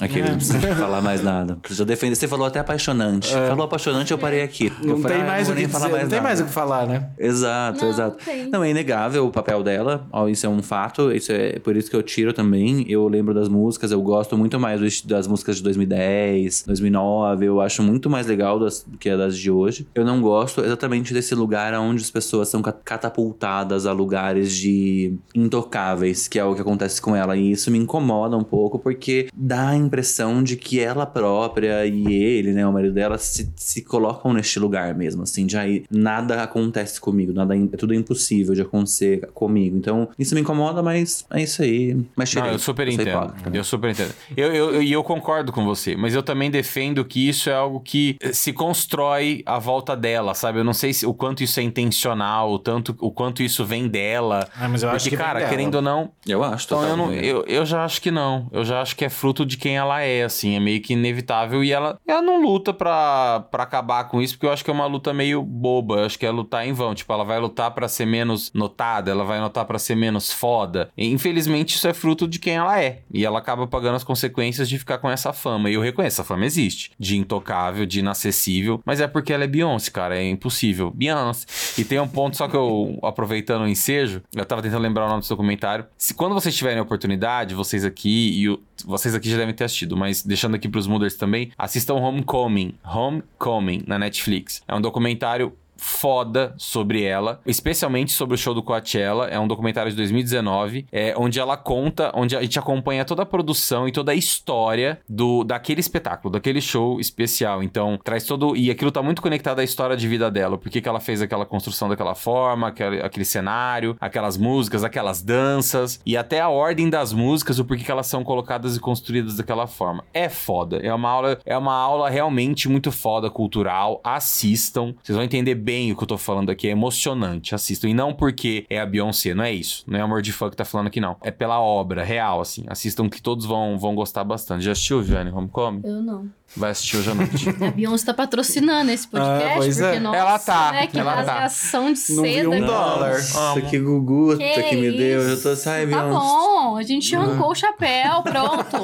S3: Aqui, não precisa falar mais nada. Você já defende. Você falou até apaixonante. Falou apaixonante, eu parei aqui.
S4: Não
S3: eu falei,
S4: tem
S3: ah,
S4: mais o que
S3: falar mais
S4: não tem
S3: nada.
S4: mais o que falar, né?
S3: Exato,
S2: Não,
S3: exato.
S2: não tem.
S3: Não, é inegável o papel dela. Isso é um fato. Isso é por isso que eu tiro também. Eu lembro das músicas, eu gosto muito mais das músicas de 2010, 2009. Eu acho muito mais legal das, do que das de hoje. Eu não gosto exatamente desse lugar onde as pessoas são ca- catapultadas a lugares de intocáveis, que é o que acontece com ela. E isso me incomoda um pouco, porque dá a impressão de que ela própria e ele, né, o marido dela, se, se colocam neste lugar mesmo, assim, de aí nada acontece comigo, nada é tudo é impossível de acontecer comigo. Então, isso me incomoda, mas é isso aí. Mas
S1: Não,
S3: tirei.
S1: eu super entendo. Eu super entendo. Eu, eu, eu- e eu concordo com você, mas eu também defendo que isso é algo que eh, se constrói à volta dela, sabe? Eu não sei se, o quanto isso é intencional, o, tanto, o quanto isso vem dela.
S4: Ah, mas eu acho
S1: Porque,
S4: que vem
S1: cara,
S4: dela.
S1: querendo ou não,
S3: Eu acho,
S1: Então eu, não, eu, eu já acho que não. Eu já acho que é fruto de quem ela é, assim. É meio que inevitável. E ela, ela não luta pra, pra acabar com isso, porque eu acho que é uma luta meio boba. Eu acho que é lutar em vão. Tipo, ela vai lutar pra ser menos notada, ela vai lutar pra ser menos foda. E, infelizmente, isso é fruto de quem ela é. E ela acaba pagando as consequências de ficar com essa fama. E eu reconheço, essa fama existe. De intocável, de inacessível. Mas é porque ela é Beyoncé, cara. É impossível. Beyoncé. E tem um ponto, só que eu, aproveitando o ensejo, eu tava tentando lembrar o nome do seu comentário. Se quando vocês tiverem a oportunidade, vocês aqui e o- vocês aqui já devem ter assistido, mas deixando aqui pros Mooders também, assistam Homecoming. Homecoming na Netflix. É um documentário foda sobre ela, especialmente sobre o show do Coachella. É um documentário de 2019, é, onde ela conta, onde a gente acompanha toda a produção e toda a história do daquele espetáculo, daquele show especial. Então, traz todo. E aquilo tá muito conectado à história de vida dela. Por que ela fez aquela construção daquela forma, aquele, aquele cenário, aquelas músicas, aquelas danças, e até a ordem das músicas, o porquê que elas são colocadas e construídas daquela forma. É foda. É uma aula, é uma aula realmente muito foda, cultural. Assistam. Vocês vão entender bem o que eu tô falando aqui. É emocionante. Assistam. E não porque é a Beyoncé, não é isso. Não é amor de fã que tá falando aqui, não. É pela obra real, assim. Assistam que todos vão, vão gostar bastante. Já assistiu, Jane Homecoming?
S2: Eu não.
S1: Vai assistir hoje à noite.
S2: A Beyoncé tá patrocinando esse podcast,
S4: Ah, pois é.
S2: porque, nossa,
S1: Ela tá,
S2: né, que
S1: ela tá.
S2: rasgação de
S4: Não vi
S2: seda.
S4: um
S2: aqui.
S4: dólar.
S3: Nossa, que guguta que,
S2: Que
S3: me deu. Eu tô ai,
S2: Tá
S3: Beyoncé.
S2: bom, a gente arrancou o chapéu, pronto.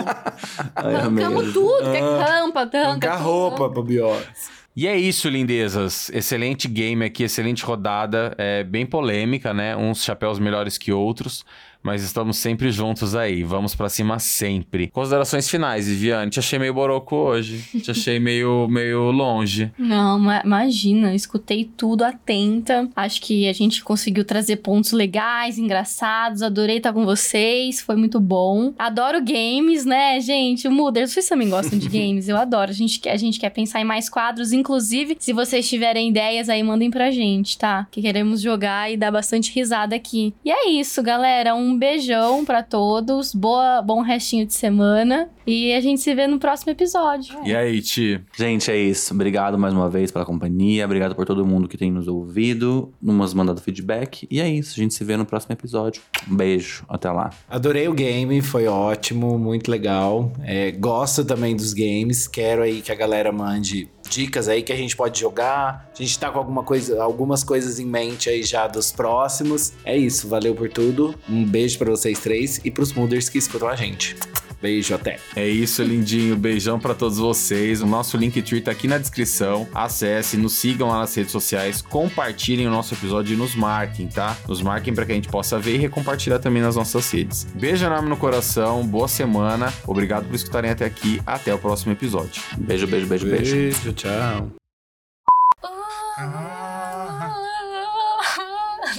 S2: Arrancamos tudo, que é rampa, arranca
S4: Arrancar roupa pra Beyoncé.
S1: E é isso, lindezas. Excelente game aqui, excelente rodada. É bem polêmica, né? Uns chapéus melhores que outros. Mas estamos sempre juntos aí. Vamos pra cima sempre. Considerações finais, Viviane. Te achei meio boroco hoje. Te achei meio, meio longe.
S2: Não, ma- imagina, escutei tudo atenta. Acho que a gente conseguiu trazer pontos legais, engraçados. Adorei estar com vocês, foi muito bom. Adoro games, né, gente? O Muder, vocês também gostam de games? Eu adoro. A gente, quer, a gente quer pensar em mais quadros. Inclusive, se vocês tiverem ideias aí, mandem pra gente, tá? Que queremos jogar e dar bastante risada aqui. E é isso, galera. Um beijão pra todos. Boa, bom restinho de semana. E a gente se vê no próximo episódio.
S1: E aí, Ti?
S3: Gente, é isso. Obrigado mais uma vez pela companhia. Obrigado por todo mundo que tem nos ouvido, nos mandado feedback. E é isso. A gente se vê no próximo episódio. Um beijo. Até lá.
S4: Adorei o game, foi ótimo, muito legal. É, gosto também dos games. Quero aí que a galera mande dicas aí que a gente pode jogar. A gente tá com alguma coisa, algumas coisas em mente aí já dos próximos. É isso, valeu por tudo. Um beijo pra vocês três e pros Mooders que escutam a gente. Beijo, até.
S1: É isso, lindinho. Beijão pra todos vocês. O nosso Linktree tá aqui na descrição. Acesse, nos sigam lá nas redes sociais, compartilhem o nosso episódio e nos marquem, tá? Nos marquem pra que a gente possa ver e recompartilhar também nas nossas redes. Beijo enorme no coração, boa semana. Obrigado por escutarem até aqui. Até o próximo episódio.
S3: Beijo, beijo, beijo, beijo.
S4: Beijo, tchau.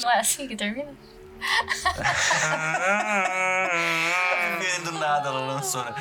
S2: Não é assim que termina?
S3: Do nada ela lançou, né?